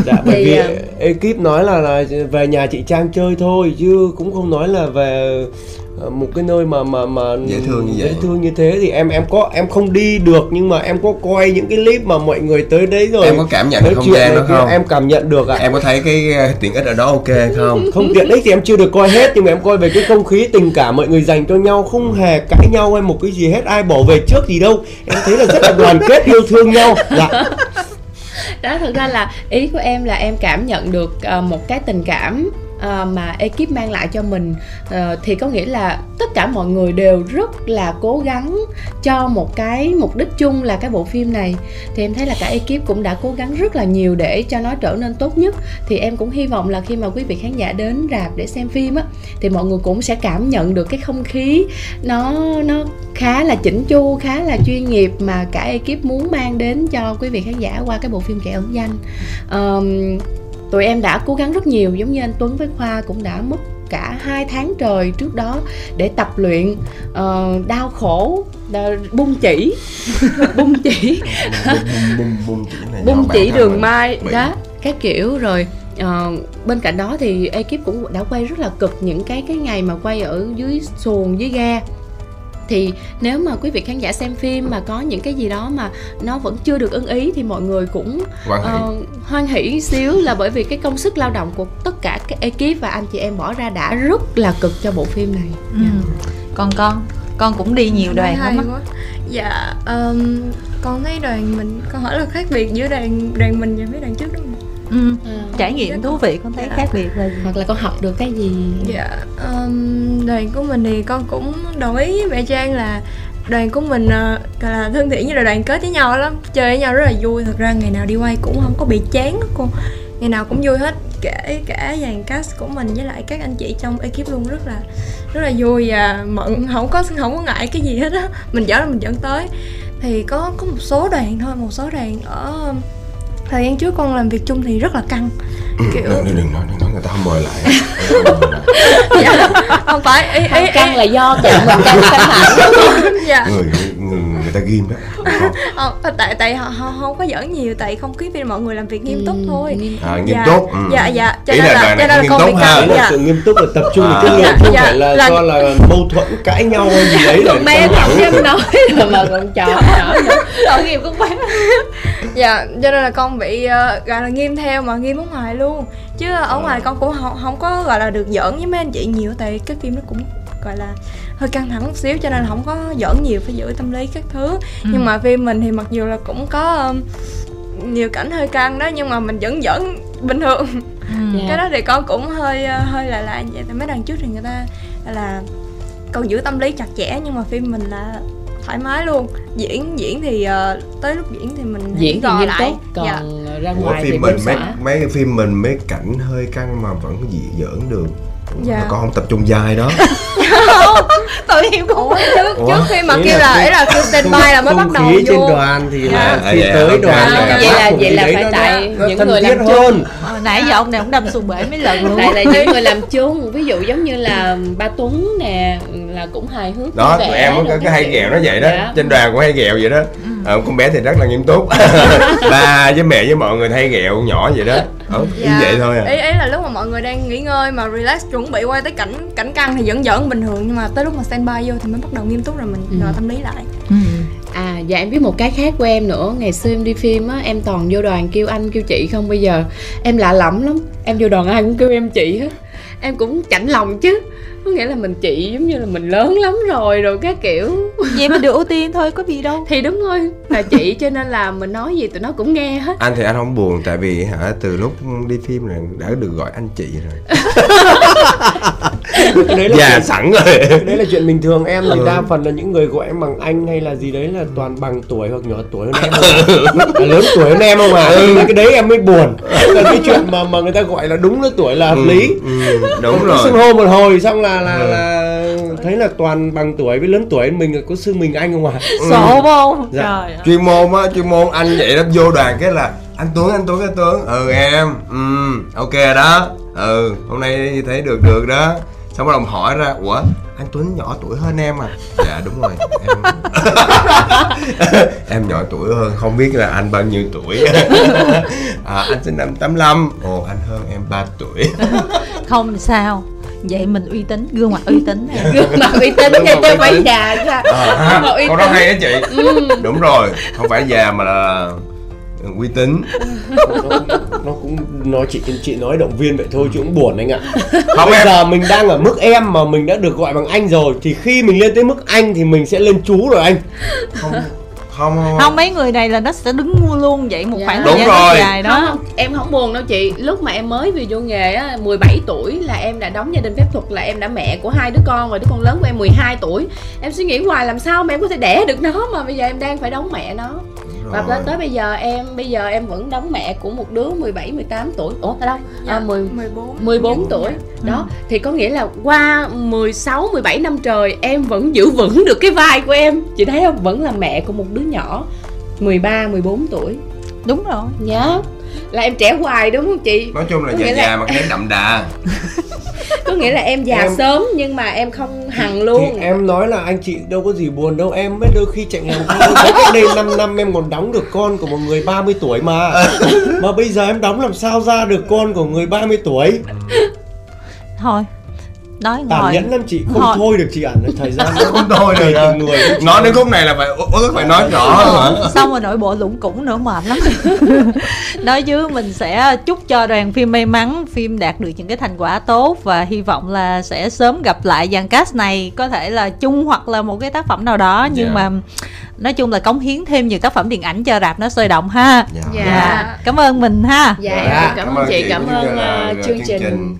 Dạ bởi vì ekip nói là là về nhà chị trang chơi thôi chứ cũng không nói là về một cái nơi mà mà mà dễ thương như vậy. dễ thương như thế thì em em có em không đi được nhưng mà em có coi những cái clip mà mọi người tới đấy rồi. Em có cảm nhận được không gian đó không? em cảm nhận được ạ. À. em có thấy cái ờ, tiện ích ở đó ok không? Không tiện ích thì em chưa được coi hết nhưng mà em coi về cái không khí tình cảm mọi người dành cho nhau không hề cãi nhau hay một cái gì hết ai bỏ về trước gì đâu. Em thấy là rất là đoàn kết yêu thương nhau. Dạ. Đó thực ra là ý của em là em cảm nhận được uh, một cái tình cảm uh, mà ekip mang lại cho mình uh, thì có nghĩa là tất cả mọi người đều rất là cố gắng cho một cái mục đích chung là cái bộ phim này. Thì em thấy là cả ekip cũng đã cố gắng rất là nhiều để cho nó trở nên tốt nhất. Thì em cũng hy vọng là khi mà quý vị khán giả đến rạp để xem phim á thì mọi người cũng sẽ cảm nhận được cái không khí nó nó khá là chỉnh chu khá là chuyên nghiệp mà cả ekip muốn mang đến cho quý vị khán giả qua cái bộ phim kẻ ẩn danh. Um, tụi em đã cố gắng rất nhiều giống như anh Tuấn với Khoa cũng đã mất cả hai tháng trời trước đó để tập luyện. Uh, đau khổ bung chỉ bung chỉ. Bung chỉ đường mai đó các kiểu. Rồi uh, bên cạnh đó thì ekip cũng đã quay rất là cực những cái cái ngày mà quay ở dưới xuồng dưới ga thì nếu mà quý vị khán giả xem phim mà có những cái gì đó mà nó vẫn chưa được ưng ý thì mọi người cũng hoan hỷ, uh, hoan hỷ xíu là bởi vì cái công sức lao động của tất cả các ekip và anh chị em bỏ ra đã rất là cực cho bộ phim này. Ừ. yeah. còn con con cũng đi nhiều đoàn lắm á. dạ um, con thấy đoàn mình con hỏi là khác biệt giữa đoàn đoàn mình và mấy đoàn trước đúng không ừ. à, trải nghiệm thú vị con thấy dạ. khác biệt là gì? hoặc là con học được cái gì dạ um, đoàn của mình thì con cũng đồng ý với mẹ trang là đoàn của mình uh, là thân thiện như là đoàn kết với nhau lắm chơi với nhau rất là vui thật ra ngày nào đi quay cũng không có bị chán đó cô ngày nào cũng vui hết kể cả dàn cast của mình với lại các anh chị trong ekip luôn rất là rất là vui và mận không có không có ngại cái gì hết á mình dẫn là mình dẫn tới thì có có một số đoàn thôi một số đoàn ở thời gian trước con làm việc chung thì rất là căng. Ừ, kiểu đừng, đừng nói đừng nói người ta không mời lại. Dạ không phải ý, ý, căng là do tự mình căng căng hẳn dạ. Người, người người ta ghim đó không, ờ, tại tại họ, họ không có giỡn nhiều tại không khí vì mọi người làm việc nghiêm túc ừ, thôi. à, nghiêm dạ, túc ừ. dạ dạ cho nên là, cho nên là con bị căng dạ. sự nghiêm túc là tập trung vào cái nghiệp không dạ, phải là, là do là mâu thuẫn cãi nhau hay gì đấy là bé không dám nói. Rồi mà còn trò nhỏ. Tội nghiệp con bé dạ cho nên là con bị uh, gọi là nghiêm theo mà nghiêm ở ngoài luôn chứ ở ngoài con cũng không, không có gọi là được giỡn với mấy anh chị nhiều tại cái phim nó cũng gọi là hơi căng thẳng một xíu cho nên là không có giỡn nhiều phải giữ tâm lý các thứ ừ. nhưng mà phim mình thì mặc dù là cũng có um, nhiều cảnh hơi căng đó nhưng mà mình vẫn giỡn bình thường ừ. cái dạ. đó thì con cũng hơi uh, hơi là là vậy tại mấy đằng trước thì người ta là còn giữ tâm lý chặt chẽ nhưng mà phim mình là thoải mái luôn. Diễn diễn thì uh, tới lúc diễn thì mình diễn thì nghiêm túc còn dạ. ra ngoài phim thì mình mấy mấy phim mình mấy cảnh hơi căng mà vẫn dị giỡn được. Dạ. con không tập trung dài đó tội nghiệp cũng trước Ủa? trước khi mà kêu là ấy là kêu standby là mới bắt đầu vô trên đoàn thì dạ. là khi à, tới đoàn à, vậy là vậy là phải tại những người làm chung ờ, nãy giờ ông này cũng đâm xuồng bể mấy lần luôn tại là những người làm chung ví dụ giống như là ba tuấn nè là cũng hài hước đó tụi em có cái hay ghẹo nó vậy đó dạ. trên đoàn cũng hay ghẹo vậy đó ừ. Ờ, con bé thì rất là nghiêm túc. Ba với mẹ với mọi người hay ghẹo nhỏ vậy đó. Ờ, dạ. vậy thôi à. Ý ý là lúc mà mọi người đang nghỉ ngơi mà relax chuẩn bị quay tới cảnh cảnh căng thì vẫn giỡn bình thường nhưng mà tới lúc mà standby vô thì mới bắt đầu nghiêm túc rồi mình ừ. tâm lý lại. Ừ. À dạ em biết một cái khác của em nữa. Ngày xưa em đi phim á Em toàn vô đoàn kêu anh kêu chị không? Bây giờ em lạ lẫm lắm. Em vô đoàn ai cũng kêu em chị hết. Em cũng chạnh lòng chứ có nghĩa là mình chị giống như là mình lớn lắm rồi rồi các kiểu. Vậy mình được ưu tiên thôi có gì đâu. Thì đúng rồi là chị cho nên là mình nói gì tụi nó cũng nghe hết. Anh thì anh không buồn tại vì hả từ lúc đi phim này đã được gọi anh chị rồi đấy là chuyện, sẵn rồi. Cái đấy là chuyện bình thường. Em thì Ừ. đa phần là những người gọi em bằng anh hay là gì đấy là toàn bằng tuổi hoặc nhỏ tuổi hơn em à. Lớn tuổi hơn em không à? Cái đấy em mới buồn. Còn cái chuyện mà mà người ta gọi là đúng lứa tuổi là hợp lý. ừ, đúng Cứ rồi. xưng hô một hồi xong là là Ừ. là thấy là toàn bằng tuổi với lớn tuổi. Mình là có xưng mình anh không à? Sợ không? Dạ. trời chuyên môn á chuyên môn anh vậy đó vô đoàn cái là anh tuấn anh tuấn anh tuấn. Ừ em. Ừ ok đó ừ hôm nay thấy được được đó. Xong bắt đầu hỏi ra ủa anh tuấn nhỏ tuổi hơn em à? Dạ đúng rồi em. Em nhỏ tuổi hơn không biết là anh bao nhiêu tuổi. À, anh sinh năm 85 ồ anh hơn em 3 tuổi. Không sao? Vậy mình uy tín gương mặt uy tín gương mặt uy tín nha chứ phải già ra à, câu đó hay đó chị. Đúng rồi không phải già mà là uy tín. Nó, nó cũng nó chị chị nói động viên vậy thôi chứ cũng buồn anh ạ. Không bây em. giờ mình đang ở mức em mà mình đã được gọi bằng anh rồi thì khi mình lên tới mức anh thì mình sẽ lên chú rồi anh. Không không không, không mấy người này là nó sẽ đứng luôn vậy một Dạ. khoảng Đúng thời gian rồi. dài Không, đó. Không, em không buồn đâu chị. Lúc mà em mới về vô nghề á 17 tuổi là em đã đóng gia đình phép thuật Là em đã mẹ của hai đứa con rồi Đứa con lớn của em 12 tuổi. Em suy nghĩ hoài làm sao mà em có thể đẻ được nó Mà bây giờ em đang phải đóng mẹ nó Và Rồi. tới, tới bây giờ em Bây giờ em vẫn đóng mẹ của một đứa 17, 18 tuổi. Ủa đâu? Dạ, À, 10, 14 14 tuổi. Đó, thì có nghĩa là qua 16, 17 năm trời Em vẫn giữ vững được cái vai của em. Chị thấy không? Vẫn là mẹ của một đứa nhỏ 13, 14 tuổi. Đúng rồi. Nhớ Là em trẻ hoài đúng không chị? nói chung là Có già nghĩa là- già mà cái đậm đà. Có nghĩa là em già Em- sớm nhưng mà em không hằng luôn. Thì em nói là anh chị đâu có gì buồn đâu. Em mới đôi khi chạy thấy cách đây 5 năm em còn đóng được con của một người 30 tuổi mà. Mà bây giờ em đóng làm sao ra được con của người 30 tuổi? Thôi nói tàn ngồi. nhẫn lắm chị không Thôi. thôi được chị ạ. Thời gian nó không thôi được. từng người nói đến khúc này là phải ước phải nói rõ hả? Xong rồi nội bộ lũng củng nữa mệt lắm. Nói chứ mình sẽ chúc cho đoàn phim may mắn phim đạt được những cái thành quả tốt và hy vọng là sẽ sớm gặp lại dàn cast này có thể là chung hoặc là một cái tác phẩm nào đó. Nhưng Dạ. mà nói chung là cống hiến thêm nhiều tác phẩm điện ảnh cho rạp nó sôi động ha. Dạ. dạ. Cảm ơn mình ha. Dạ, Dạ, em cảm ơn chị, cảm ơn uh, chương trình